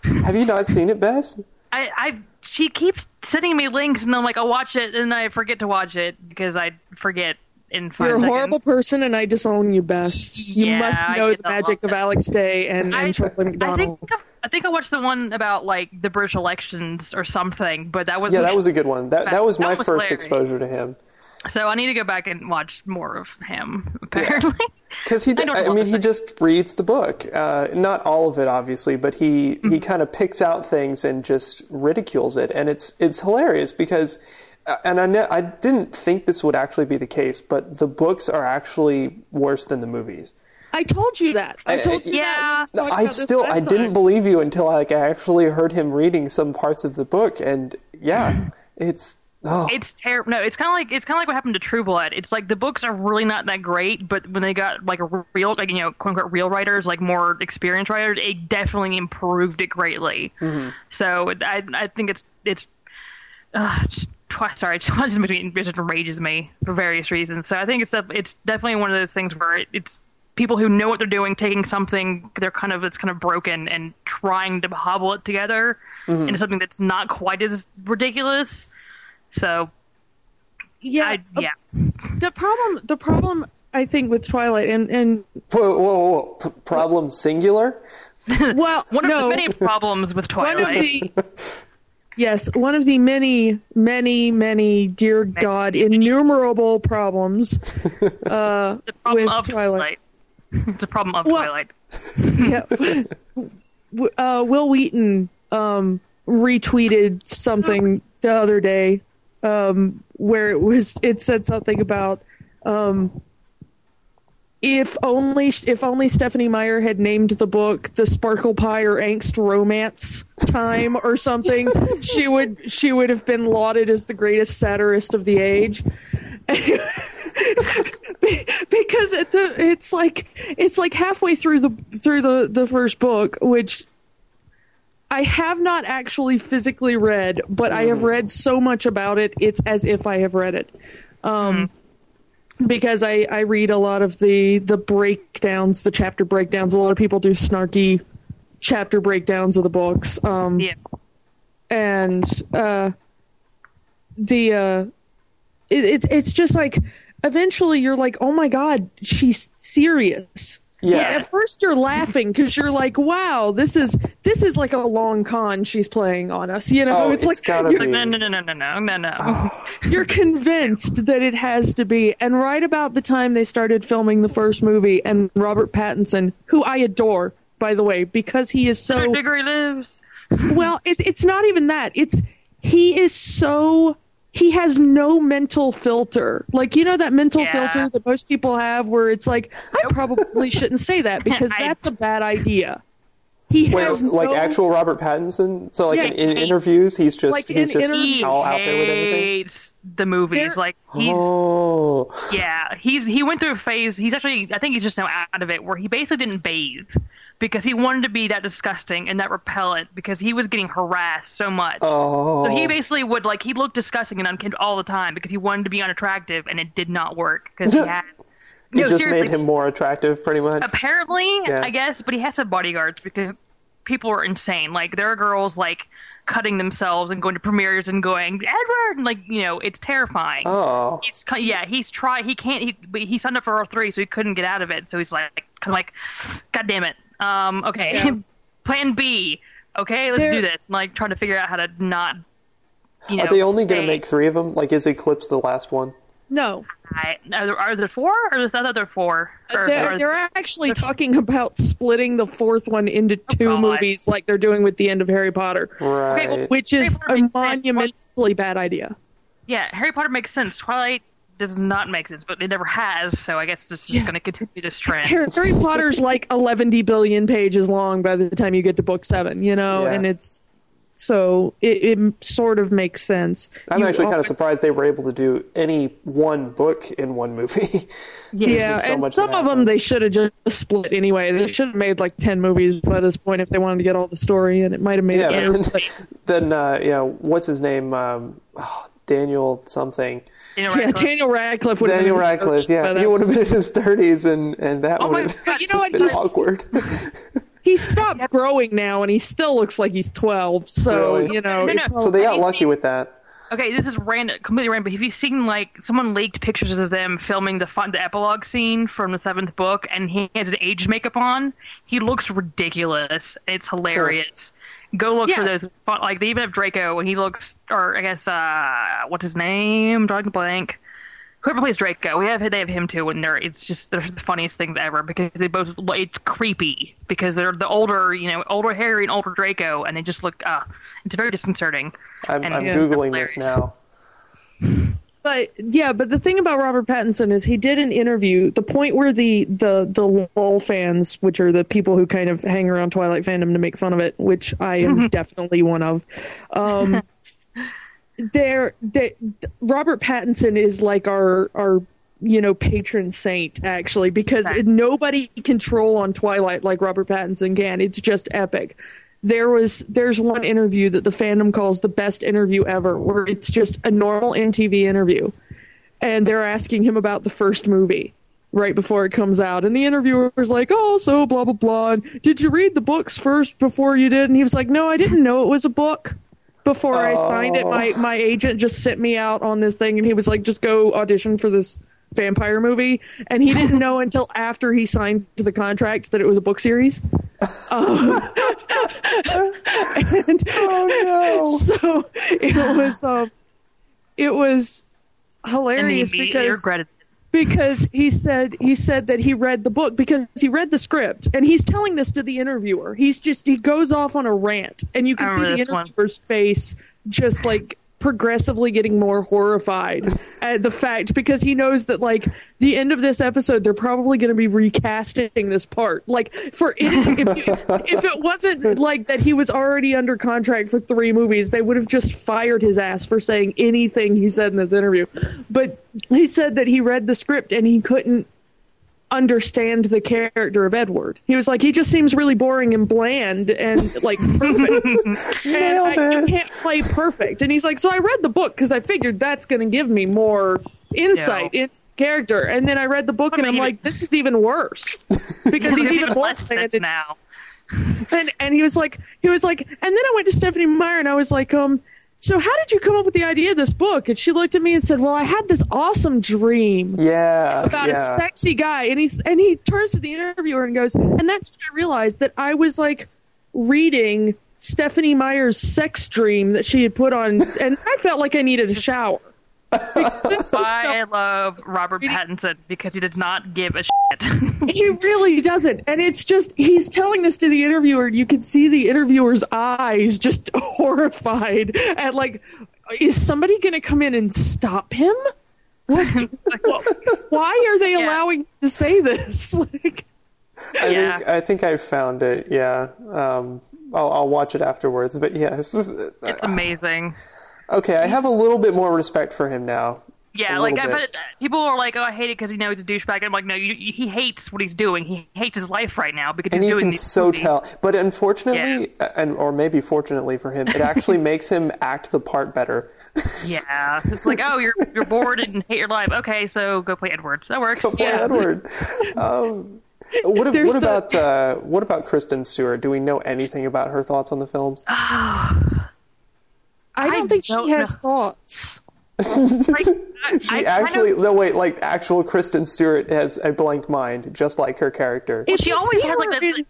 *laughs* Have you not seen it, Bess? I, I she keeps sending me links and I'm like I'll watch it and I forget to watch it because I forget in 5 You're a seconds. horrible person, and I disown you, Bess. You Yeah, must know the magic of. Alex Day and, I, and Charlie I think I, I think I watched the one about like the British elections or something, but that was Yeah, that was a good one. *laughs* That that was That my was first hilarious. exposure to him. So I need to go back and watch more of him. Apparently, *laughs* Because he, I I, mean, he just reads the book. Uh, not all of it, obviously, but he Mm-hmm. he kind of picks out things and just ridicules it, and it's it's hilarious because. uh, And I, ne- I didn't think this would actually be the case, but the books are actually worse than the movies. I told you that. I told you Yeah. that. when I still I didn't time. believe you until like I actually heard him reading some parts of the book, and yeah, *laughs* it's oh it's terrible. No, it's kind of like it's kind of like what happened to True Blood. It's like the books are really not that great, but when they got like a real, like you know, quote unquote, real writers, like more experienced writers, it definitely improved it greatly. So I I think it's it's uh, just, twi- sorry, *laughs* just it just enrages me for various reasons. So I think it's def- it's definitely one of those things where it, it's people who know what they're doing taking something they're kind of it's kind of broken and trying to hobble it together into something that's not quite as ridiculous. So Yeah, I, yeah, the problem. The problem I think with Twilight and and whoa whoa whoa P- problem singular. *laughs* well, one of no, the many problems with one Twilight. of the yes, one of the many, many, many, dear God, innumerable problems. Uh, *laughs* problem with of Twilight. Twilight. it's a problem of Well- Twilight. *laughs* yeah. Uh, Wil Wheaton um, retweeted something the other day um, where it was it said something about um, if only if only Stephenie Meyer had named the book the Sparkle Pie or Angst Romance Time or something, *laughs* she would she would have been lauded as the greatest satirist of the age. *laughs* because it, it's like it's like halfway through the through the the first book, which I have not actually physically read, but I have read so much about it. It's as if I have read it, um, because I I read a lot of the the breakdowns, the chapter breakdowns. A lot of people do snarky chapter breakdowns of the books. Um, Yeah, and uh, the uh, it, it's it's just like eventually you're like, oh my god, she's serious. Yeah. At first you're laughing because you're like, wow, this is this is like a long con she's playing on us. You know, Oh, it's, it's like you're, be. no, no, no, no, no, no, no, no. *sighs* you're convinced that it has to be. And right about the time they started filming the first movie, and Robert Pattinson, who I adore, by the way, because he is so Third degree lives. well, it's it's not even that. It's he is so he has no mental filter. Like you know that mental Yeah. filter that most people have where it's like I probably *laughs* shouldn't say that because that's a bad idea. He Wait, has like no, actual Robert Pattinson? So like Yeah, in, in he- interviews, he's just Like, he's in just interviews- He all out there with everything. hates the movies. There- like he's Oh, yeah, he's he went through a phase. He's actually I think he's just now out of it where he basically didn't bathe because he wanted to be that disgusting and that repellent because he was getting harassed so much. oh. So he oh. basically would like he looked disgusting and unkempt all the time because he wanted to be unattractive and it did not work because he *laughs* had. It No, just made him more attractive, pretty much. apparently Yeah. i guess but he has some bodyguards because people are insane like there are girls like cutting themselves and going to premieres and going edward and like you know it's terrifying Oh, he's yeah he's tried he can't he he signed up for r3 so he couldn't get out of it so he's like kind of like god damn it um okay Yeah. *laughs* plan b okay let's There- do this and, like trying to figure out how to not you know are they only going to make three of them? Like, is Eclipse the last one? no. I, are, there, are there four or is that there four or, They're, or- they're actually talking about splitting the fourth one into two God. movies, like they're doing with the end of Harry Potter, Right. well, which is Harry a Potter makes sense. monumentally bad idea. Yeah, Harry Potter makes sense. Twilight does not make sense, but it never has, so I guess this is Yeah. going to continue this trend. Harry, Harry Potter's like 11 billion pages long by the time you get to book seven, you know, Yeah. and it's so it, it sort of makes sense. I'm You actually kind of surprised they were able to do any one book in one movie. *laughs* Yeah, There's so and some of them they should have just split anyway. They should have made like 10 movies by this point if they wanted to get all the story, and it might have made yeah, it. but then, *laughs* then uh, yeah, what's his name? Um, oh, Daniel something. You know, Yeah. Daniel Radcliffe would have Daniel been Radcliffe. Yeah, he would have been in his 30s, and and that Oh would have God, you *laughs* know what? been He's- awkward. *laughs* *laughs* He stopped growing now, and he still looks like he's 12. So, Really? you know. No, it no. so they got lucky seen- with that. Okay, this is random, completely random. But have you seen like someone leaked pictures of them filming the fun, the epilogue scene from the seventh book, and he has an age makeup on? He looks ridiculous. It's hilarious. Go look for those. Like they even have Draco, and he looks, or I guess, uh, what's his name? Drawing a blank. whoever plays Draco, we have they have him too, and they're it's just they're the funniest things ever because they both it's creepy because they're the older you know older Harry and older Draco, and they just look uh it's very disconcerting. I'm, And I'm yeah, googling this now. *laughs* But yeah, but the thing about Robert Pattinson is he did an interview. The point where the the the LOL fans, which are the people who kind of hang around Twilight fandom to make fun of it, which I am definitely one of. Um, *laughs* there, they, Robert Pattinson is like our our you know patron saint actually because Right. nobody can troll on Twilight like Robert Pattinson can. It's just epic. There was there's one interview that the fandom calls the best interview ever, where it's just a normal MTV interview, and they're asking him about the first movie right before it comes out, and the interviewer's like, "Oh, so blah blah blah. And did you read the books first before you did?" And he was like, "No, I didn't know it was a book." Before I signed it, my oh. my agent just sent me out on this thing, and he was like, "Just go audition for this vampire movie," and he didn't know until after he signed the contract that it was a book series. *laughs* Um, and Oh so it was um, it was hilarious immediately because regretted because he said he said that he read the book because he read the script and he's telling this to the interviewer. He's just he goes off on a rant and you can see the this one. interviewer's face just like progressively getting more horrified *laughs* at the fact because he knows that like the end of this episode they're probably going to be recasting this part. Like for if, if it wasn't like that he was already under contract for three movies they would have just fired his ass for saying anything he said in this interview. But he said that he read the script and he couldn't understand the character of Edward. He was like, he just seems really boring and bland and like perfect. *laughs* and I, you can't play perfect. And he's like, so I read the book because I figured that's going to give me more insight No. into character. And then I read the book I and I'm like, this is even worse *laughs* because he's There's even more less sense bland. now. *laughs* And and he was like, he was like, and then I went to Stephenie Meyer and I was like, um. So how did you come up with the idea of this book? And she looked at me and said, "Well, I had this awesome dream Yeah. about yeah. a sexy guy and he's and he turns to the interviewer and goes and that's when i realized that i was like reading stephenie meyer's sex dream that she had put on and i felt like i needed a shower *laughs* I love Robert Pattinson because he does not give a shit. *laughs* he really doesn't and it's just he's telling this to the interviewer and you can see the interviewer's eyes just *laughs* horrified at like is somebody going to come in and stop him What- why are they Yeah. allowing him to say this like I Yeah. think I think I found it. Yeah. Um, I'll, I'll watch it afterwards. But yes. it's amazing. Okay, I have a little bit more respect for him now. Yeah, like I, bit. but people are like, "Oh, I hate it because he knows he's a douchebag." I'm like, "No, you, he hates what he's doing. He hates his life right now because And he's you can so movies." tell. But unfortunately, and or maybe fortunately for him, it actually *laughs* makes him act the part better. Yeah, it's like, "Oh, you're you're bored and hate your life. Okay, so go play Edward. That works." Poor yeah, Edward. *laughs* Um, what, ab- what the- about uh, what about Kristen Stewart? Do we know anything about her thoughts on the films? *sighs* *sighs* *sighs* I don't I think don't she has know. thoughts. like, *laughs* I, She I actually, kind of, no, wait, like actual Kristen Stewart has a blank mind, just like her character. If she always has, like, her this- in-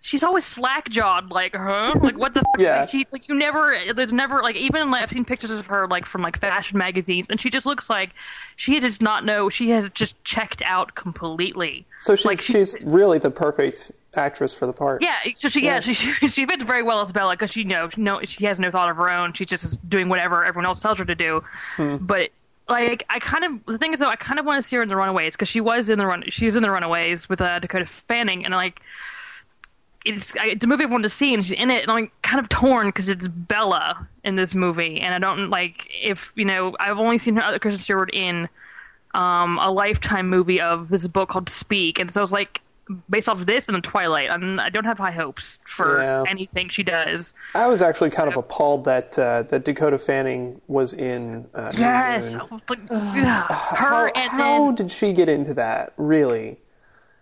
she's always slack jawed. Like, huh? Like, what the? *laughs* Fuck? Yeah. Like, she like you never. There's never like even like I've seen pictures of her like from like fashion magazines, and she just looks like she does not know. She has just checked out completely. So she's like, she- she's really the perfect actress for the part. Yeah, so she yeah, she *laughs* she, she fits very well as Bella because she you know no she has no thought of her own. She's just doing whatever everyone else tells her to do. But like I kind of the thing is though I kind of want to see her in the Runaways because she was in the run she's in the Runaways with uh, Dakota Fanning and like it's I, it's a movie I wanted to see and she's in it and I'm kind of torn because it's Bella in this movie and I don't like if you know I've only seen her other Kristen Stewart in um, a lifetime movie of this book called Speak, and so it's like based off of this and the Twilight. I'm, I don't have high hopes for Yeah. anything she does. I was actually kind of appalled that uh, that Dakota Fanning was in. Uh, Yes. I was like, her How, and how then did she get into that? Really?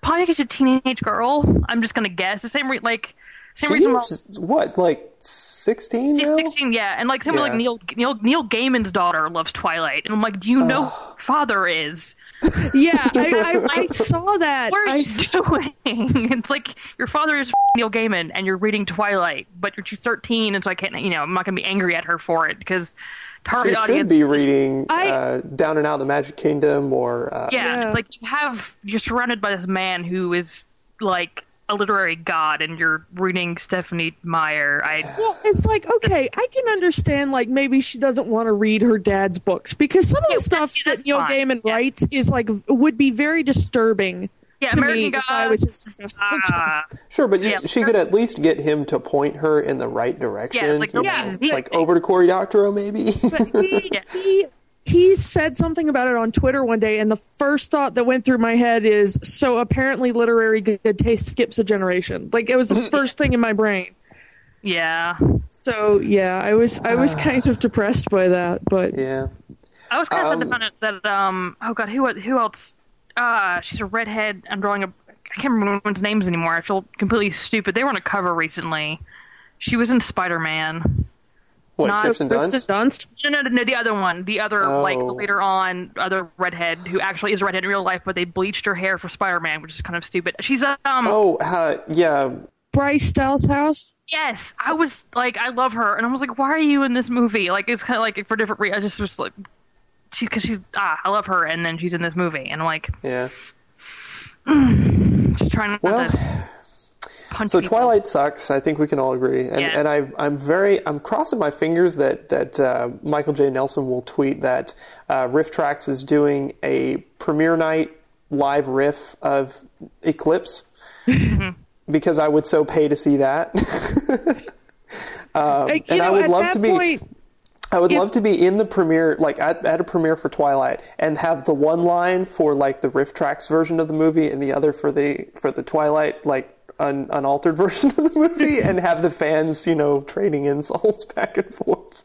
Probably because she's a teenage girl. I'm just gonna guess the same re- like same reason. why- what, like sixteen? She's now? 16, yeah, and like same with like Neil Neil Neil Gaiman's daughter loves Twilight, and I'm like, do you know who her father is? *laughs* yeah, I, I, I saw that. What are I you doing? *laughs* it's like your father is Neil Gaiman, and you're reading Twilight, but you're she's 13, and so I can't, you know, I'm not gonna be angry at her for it because target She audience. should be reading I- uh, Down and Out of the Magic Kingdom or uh, Yeah, Yeah. it's like you have you're surrounded by this man who is like a literary god, and you're reading Stephenie Meyer. I Well, it's like okay, I can understand like maybe she doesn't want to read her dad's books because some of Yeah, the stuff that that's Neil. Gaiman Yeah. writes is like would be very disturbing yeah, to American me Gods. if I was his professor. ah, *laughs* *laughs* Sure, but you, Yeah. she could at least get him to point her in the right direction. Yeah, like, you yeah, know, these like over to Cory Doctorow, maybe. he, *laughs* Yeah. he he said something about it on Twitter one day, and the first thought that went through my head is so apparently literary good taste skips a generation. Like it was the first thing in my brain. yeah. So yeah, I was I was kind of depressed by that, but yeah. I was kind of sad to Um, find out that um oh god who who else uh she's a redhead I'm drawing a I can't remember anyone's names anymore I feel completely stupid they were on a cover recently she was in Spider Man What, Not Kirsten Kristen Dunst? Dunst. no no no no the other one the other like Oh. later on other redhead who actually is a redhead in real life but they bleached her hair for Spider Man which is kind of stupid she's um Oh, uh, yeah. Bryce Dallas House. yes I was like I love her and I was like why are you in this movie like it's kind of like for different reasons I just was like she because she's ah I love her and then she's in this movie and I'm like Yeah. Just trying not Well, to punch So people. Twilight sucks. I think we can all agree. And, Yes. and I, I'm very, I'm crossing my fingers that that uh, Michael J. Nelson will tweet that uh, RiffTrax is doing a premiere night live riff of Eclipse, *laughs* because I would so pay to see that. *laughs* um, Like, you and I would at love that to be. point, I would If- love to be in the premiere, like at, at a premiere for Twilight, and have the one line for like the RiffTrax version of the movie, and the other for the for the Twilight like un, unaltered *laughs* version of the movie, *laughs* and have the fans, you know, trading insults *laughs* back and forth.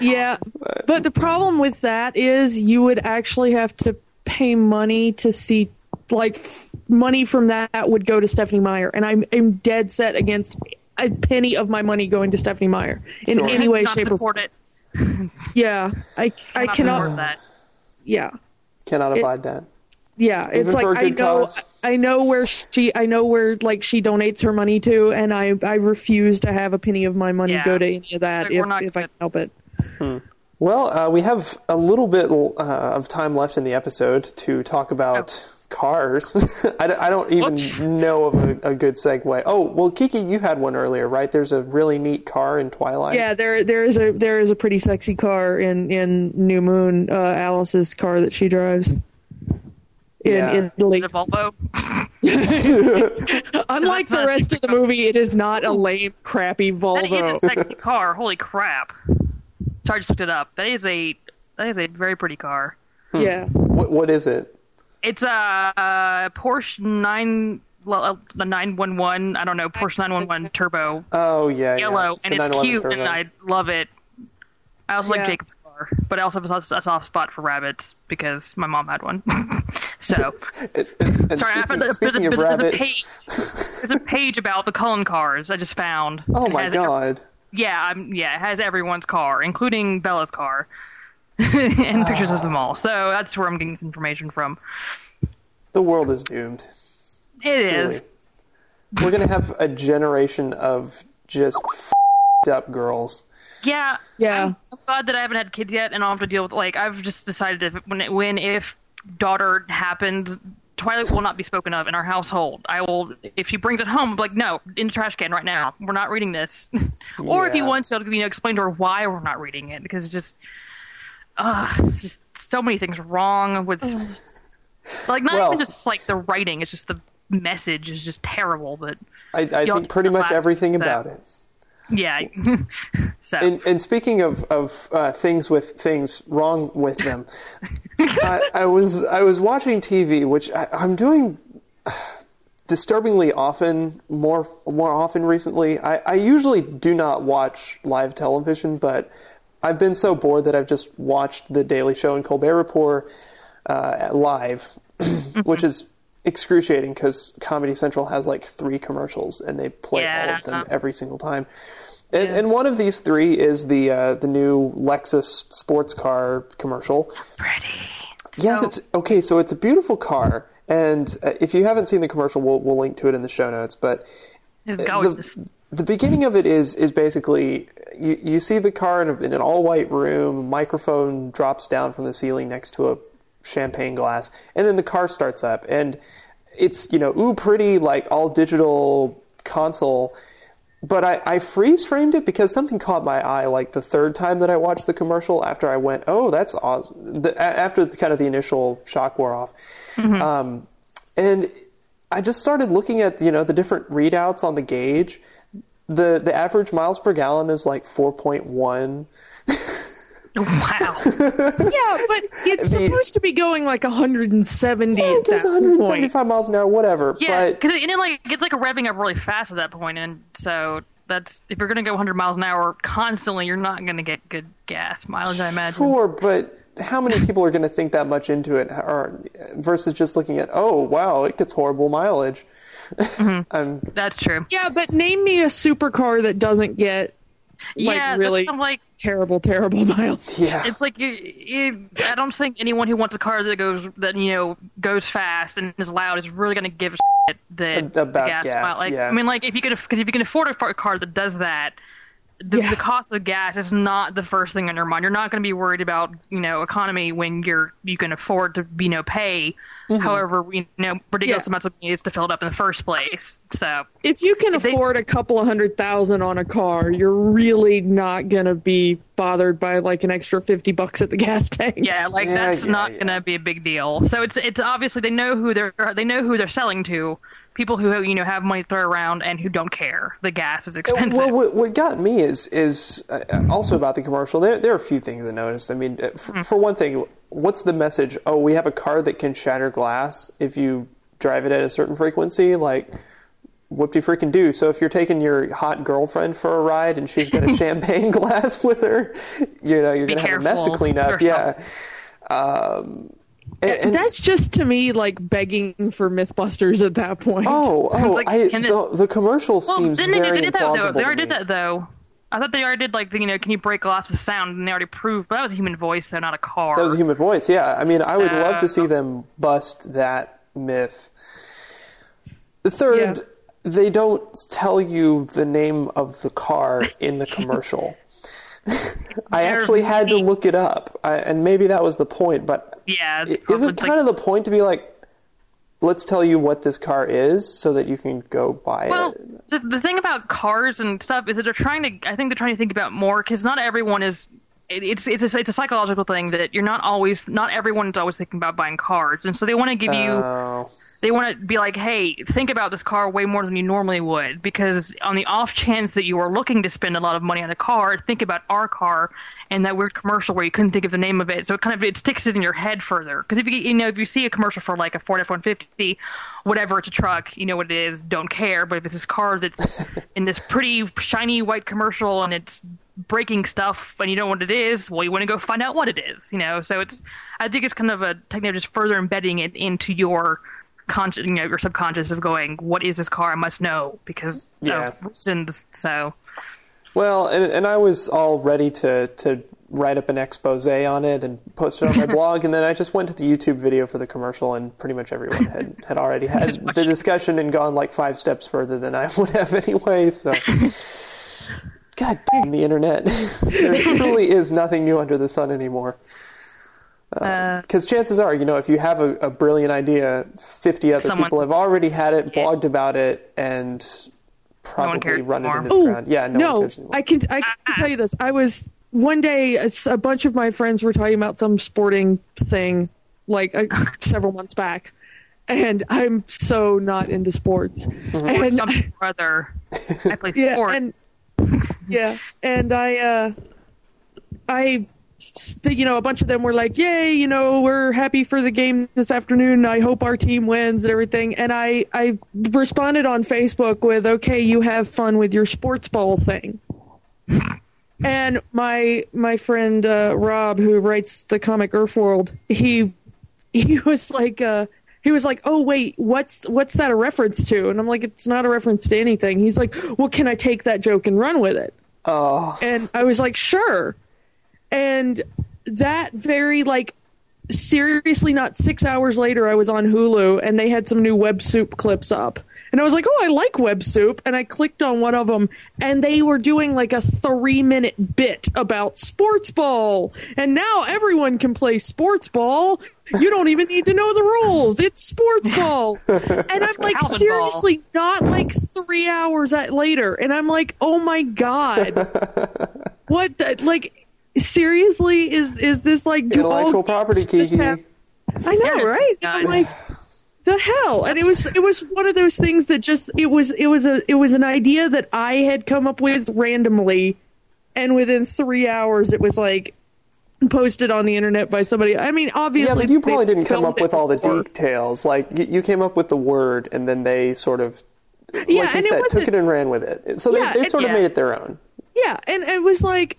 Yeah, but the problem with that is you would actually have to pay money to see, like, f- money from that would go to Stephenie Meyer, and I'm, I'm dead set against a penny of my money going to Stephenie Meyer in Sure. any way, not shape, or form. it. Yeah, I, I cannot. that. Yeah, Cannot abide that. yeah. It's Even for like a I good know, cause? I know where she, I know where like she donates her money to, and I, I refuse to have a penny of my money Yeah. go to any of that Like, we're if, not if I can help it. Well, uh, we have a little bit uh, of time left in the episode to talk about cars. *laughs* I, don't, I don't even Whoops. know of a, a good segue. Oh, well, Kiki, you had one earlier, right? There's a really neat car in Twilight. Yeah, there there is a there is a pretty sexy car in in New Moon, uh, Alice's car that she drives. In Yeah. Italy. The Volvo. *laughs* Unlike the rest of the movie, it is not a lame, crappy Volvo. is a sexy *laughs* car. Holy crap! Sorry, I just looked it up. That is a that is a very pretty car. yeah. What, what is it? It's a uh, Porsche nine the nine one one. I don't know Porsche nine one one turbo Oh, yeah. yellow, yeah. and it's cute, Turbo. and I love it. I also Yeah. like Jacob's car, but I also have a soft- spot for rabbits because my mom had one. *laughs* so *laughs* And- and- and sorry, I speaking, found there's, there's, a, there's a rabbits, page. There's a page about the Cullen cars I just found. oh my has- god. Yeah, I'm, yeah, it has everyone's car, including Bella's car, *laughs* and pictures of uh. them all. So that's where I'm getting this information from. The world is doomed. It Truly. is. We're going to have a generation of just fed up girls. Yeah. Yeah. I'm, I'm glad that I haven't had kids yet, and I don't have to deal with like I've just decided if when it, when if daughter happens, Twilight will not be spoken of in our household. I will if she brings it home, I'm like no, in the trash can right now. We're not reading this. *laughs* or if he Yeah. wants to, you know, explain to her why we're not reading it because it's just, uh, just so many things wrong with, like not Well- even just like the writing. It's just the message is just terrible. But I, I think pretty much last everything week's about it. yeah. *laughs* so And, and speaking of, of uh, things with things wrong with them, *laughs* I, I was I was watching TV, which I, I'm doing *sighs* disturbingly often, more more often recently. I, I usually do not watch live television, but I've been so bored that I've just watched The Daily Show and Colbert Report uh, live, *clears throat* which is excruciating because Comedy Central has like three commercials and they play all of them every single time. And, and one of these three is the uh, the new Lexus sports car commercial. pretty. Yes, So- it's okay. So it's a beautiful car, and uh, if you haven't seen the commercial, we'll we'll link to it in the show notes. But It's the. The beginning of it is is basically you, you see the car in, a, in an all white room, microphone drops down from the ceiling next to a champagne glass, and then the car starts up, and it's you know ooh pretty like all digital console. But I, I freeze framed it because something caught my eye like the third time that I watched the commercial after I went, oh, that's awesome. The, after the, kind of the initial shock wore off. Um, and I just started looking at you know the different readouts on the gauge. The the average miles per gallon is like four point one. *laughs* Wow. *laughs* Yeah, but it's The- supposed to be going like 170 It at gets that point. 175 miles an hour, whatever. Yeah, but because it, and it, like it's like revving up really fast at that point, and so that's if you're gonna go 100 miles an hour constantly, you're not gonna get good gas mileage, I imagine. sure, but how many people are going to think that much into it, or versus just looking at, oh wow, it gets horrible mileage. Mm-hmm. I'm *laughs* That's true. Yeah, but name me a supercar that doesn't get like yeah, really that's kind of like terrible, terrible *laughs* miles. yeah. it's like you, you, I don't think anyone who wants a car that goes that you know goes fast and is loud is really going to give a shit that about the gas, gas, mile- Like yeah. I mean, like if you could because if you can afford a car that does that, the, Yeah. the cost of gas is not the first thing on your mind. You're not going to be worried about you know economy when you're you can afford to you know pay. Mm-hmm. However, you know ridiculous Yeah. amounts of money is to fill it up in the first place. So If you can they- afford a couple of hundred thousand on a car, you're really not gonna be bothered by like an extra 50 bucks at the *laughs* gas tank. Yeah, like Yeah, that's yeah, not yeah. gonna be a big deal. So it's it's obviously they know who they're they know who they're selling to. People who you know have money to throw around and who don't care. The gas is expensive. Well, what, what got me is is uh, also about the commercial. There, there are a few things I noticed. I mean, uh, f- Hmm. for one thing, what's the message? Oh, we have a car that can shatter glass if you drive it at a certain frequency. Like, whoop de freaking do. So if you're taking your hot girlfriend for a ride and she's got a *laughs* champagne glass with her, you know you're Be gonna have a mess to clean up. Yeah. Um, and- and- That's just to me like begging for Mythbusters at that point. oh, oh, like, I, can the, the commercial well, seems didn't they, very they did that though? They already did that though. I thought they already did like the, you know can you break glass with sound and they already proved, but that was a human voice though, not a car. That was a human voice. Yeah, I mean, I would love to see them bust that myth. The third, Yeah. they don't tell you the name of the car in the commercial. *laughs* I actually had to look it up, I, and maybe that was the point. But yeah, it's isn't like- kind of the point to be like, let's tell you what this car is, so that you can go buy Well, it. the, the thing about cars and stuff is that they're trying to. I think they're trying to think about more because not everyone is. It- It's it's a, it's a psychological thing that you're not always not everyone's always thinking about buying cars, and so they want to give you Oh, they want to be like, hey, think about this car way more than you normally would, because on the off chance that you are looking to spend a lot of money on a car, think about our car and that weird commercial where you couldn't think of the name of it. So it kind of it sticks it in your head further. Because if you you know if you see a commercial for like a Ford F one fifty, whatever, it's a truck, you know what it is, don't care. But if it's this car that's *laughs* in this pretty shiny white commercial and it's breaking stuff and you don't know what it is, well, you want to go find out what it is, you know. So it's I think it's kind of a technique of just further embedding it into your conscious, you know, your subconscious of going, what is this car? I must know because Yeah. of reasons. So Well, and, and I was all ready to, to write up an expose on it and post it on my *laughs* blog, and then I just went to the YouTube video for the commercial, and pretty much everyone had, had already had *laughs* the discussion and gone like five steps further than I *laughs* would have anyway. So, God damn the internet! *laughs* there truly is nothing new under the sun anymore. uh, Because chances are, you know, if you have a, a brilliant idea, 50 other Someone- people have already had it, Yeah. blogged about it, and probably cares run it anymore. into the Oh ground. Yeah, no, one no, cares. I can I can tell you this. I was one day a bunch of my friends were talking about some sporting thing like uh, *laughs* several months back, and I'm so not into sports. And something or other. I play *laughs* yeah, sport. and *laughs* yeah, and I uh, I you know a bunch of them were like, "Yay, you know, we're happy for the game this afternoon. I hope our team wins and everything." And I I responded on Facebook with, "Okay, you have fun with your sports ball thing." And my my friend uh, Rob, who writes the comic Earth World, he he *laughs* was like, uh, he was like, "Oh wait, what's what's that a reference to?" And I'm like, "It's not a reference to anything." He's like, "Well, can I take that joke and run with it?" Oh. And I was like, "Sure." And that very like seriously, not six hours later, I was on Hulu and they had some new web soup clips up. And I was like, oh, I like Web Soup. And I clicked on one of them and they were doing like a three minute bit about sports ball. And now everyone can play sports ball. You don't even need to know the rules. It's sports ball. *laughs* And I'm like, Calvin ball. seriously, not like three hours at- later. And I'm like, oh my God. *laughs* what the, like, seriously, is, is this like, do all Intellectual property, geeks just Kiki. have- I know, Yeah, right? I'm like, the hell and it was it was one of those things that just it was it was a it was an idea that i had come up with randomly and within three hours it was like posted on the internet by somebody i mean obviously Yeah, but you probably didn't come up with all the before. details. Like you, you came up with the word, and then they sort of, yeah like you and it said, wasn't took it and ran with it. So they, Yeah, they it- sort of yeah. made it their own. yeah and it was like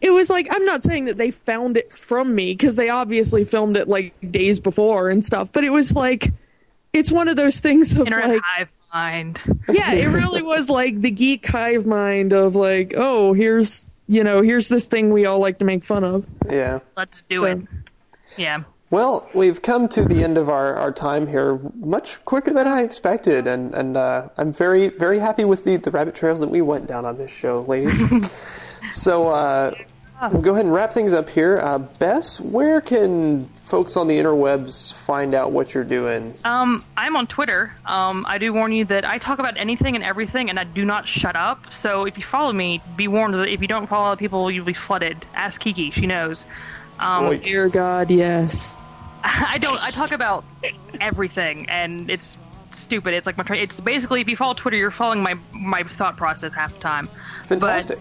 it was like i'm not saying that they found it from me because they obviously filmed it like days before and stuff but it was like it's one of those things of Internet like hive mind. yeah, it really was like the geek hive mind of like, oh, here's you know, here's this thing we all like to make fun of. Yeah. Let's do So- it. Yeah. Well, we've come to the end of our, our time here much quicker than I expected, and, and uh, I'm very, very happy with the, the rabbit trails that we went down on this show, ladies. *laughs* so uh, we'll go ahead and wrap things up here. Uh, Bess, where can folks on the interwebs find out what you're doing? Um, I'm on Twitter. Um, I do warn you that I talk about anything and everything, and I do not shut up. So if you follow me, be warned that if you don't follow other people, you'll be flooded. Ask Kiki; she knows. Um, Boy, Dear God, yes. *laughs* I don't. I talk about everything, and it's stupid. It's like my. tra- It's basically if you follow Twitter, you're following my my thought process half the time. fantastic.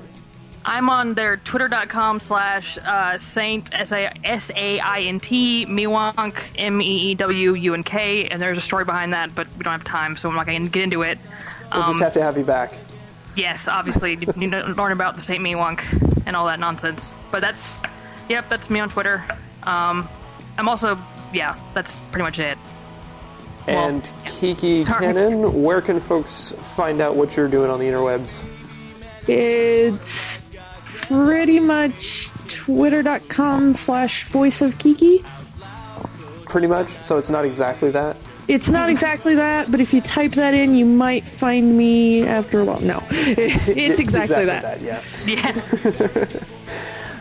I'm on their twitter.com slash uh, Saint S A S A I N T Mewunk M E E W U N K, and there's a story behind that, but we don't have time, so I'm not going to get into it. we'll just um, have to have you back. Yes, obviously, you need to learn about the Saint Mewunk and all that nonsense. But that's, yep, that's me on Twitter. Um, I'm also, yeah, that's pretty much it. well, And Kiki Sorry. Cannon, where can folks find out what you're doing on the interwebs? It's pretty much twitter.com slash voice of Kiki. Pretty much. So it's not exactly that. It's not exactly that, but if you type that in, you might find me after a while. No, *laughs* it's, exactly, that. Yeah. *laughs* Yeah. *laughs*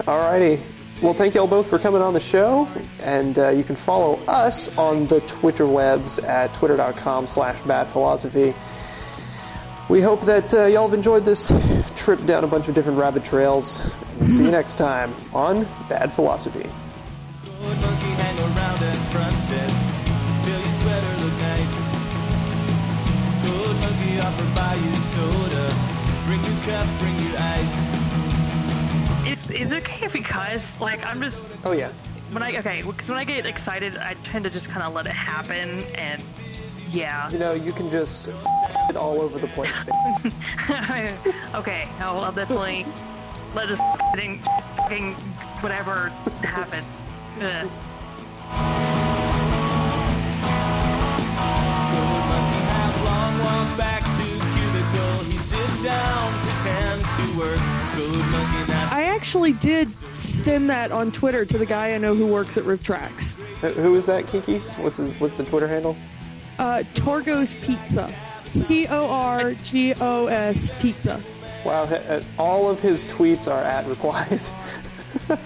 Alrighty. Well, thank you all both for coming on the show, and uh, you can follow us on the Twitter webs at twitter.com slash badphilosophy. We hope that uh, y'all have enjoyed this trip down a bunch of different rabbit trails. We'll see you next time on Bad Philosophy. Good monkey hang around at front desk your sweater look nice. Good monkey offer buy you soda, bring you cup, bring you ice. Is, is okay if cuss? Like, I'm just, Oh, yeah. when I, okay, because when I get excited, I tend to just kind of let it happen, and yeah. You know, you can just all over the place. *laughs* okay, I'll, I'll definitely let this thing, fucking whatever happen. Ugh. Good monkey have long walk back to cubicle. He sits down, pretend to work. Good monkey not I actually did send that on Twitter to the guy I know who works at RiffTrax. Who- Who is that, Kiki? What's his, what's the Twitter handle? Uh, Torgo's Pizza. T O R G O S Pizza. Wow, uh, all of his tweets are at replies. *laughs*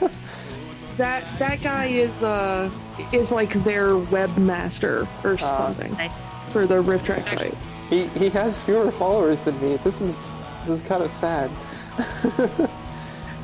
That that guy is uh is like their webmaster or something Nice. for the Rift Track site. He he has fewer followers than me. This is this is kind of sad. *laughs*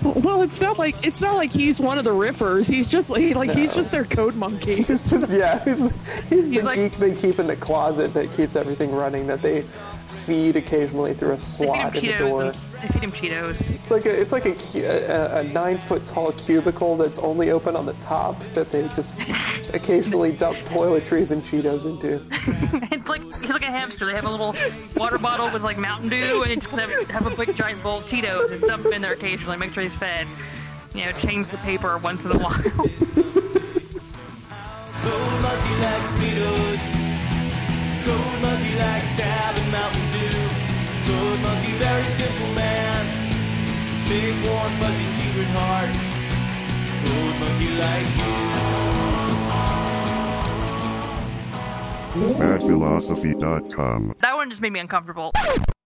Well, it's not like it's not like he's one of the riffers. He's just like, like he's just their code monkey. *laughs* It's just yeah, he's, he's, the like- geek they keep in the closet that keeps everything running. That they feed occasionally through a slot him in the door. And, they feed him Cheetos. It's like a, it's like a, a, a nine foot tall cubicle that's only open on the top that they just *laughs* occasionally dump toiletries and Cheetos into. *laughs* It's like he's like a hamster. They have a little water bottle with like Mountain Dew, and it's gonna have a big giant bowl of Cheetos and dump them in there occasionally, make sure he's fed. You know, change the paper once in a while. *laughs* Code monkey like Fritos. Code monkey like Tab and Mountain Dew. Code monkey, very simple man. Big, warm, fuzzy, secret heart. Code monkey like you. badphilosophy.com. That one just made me uncomfortable.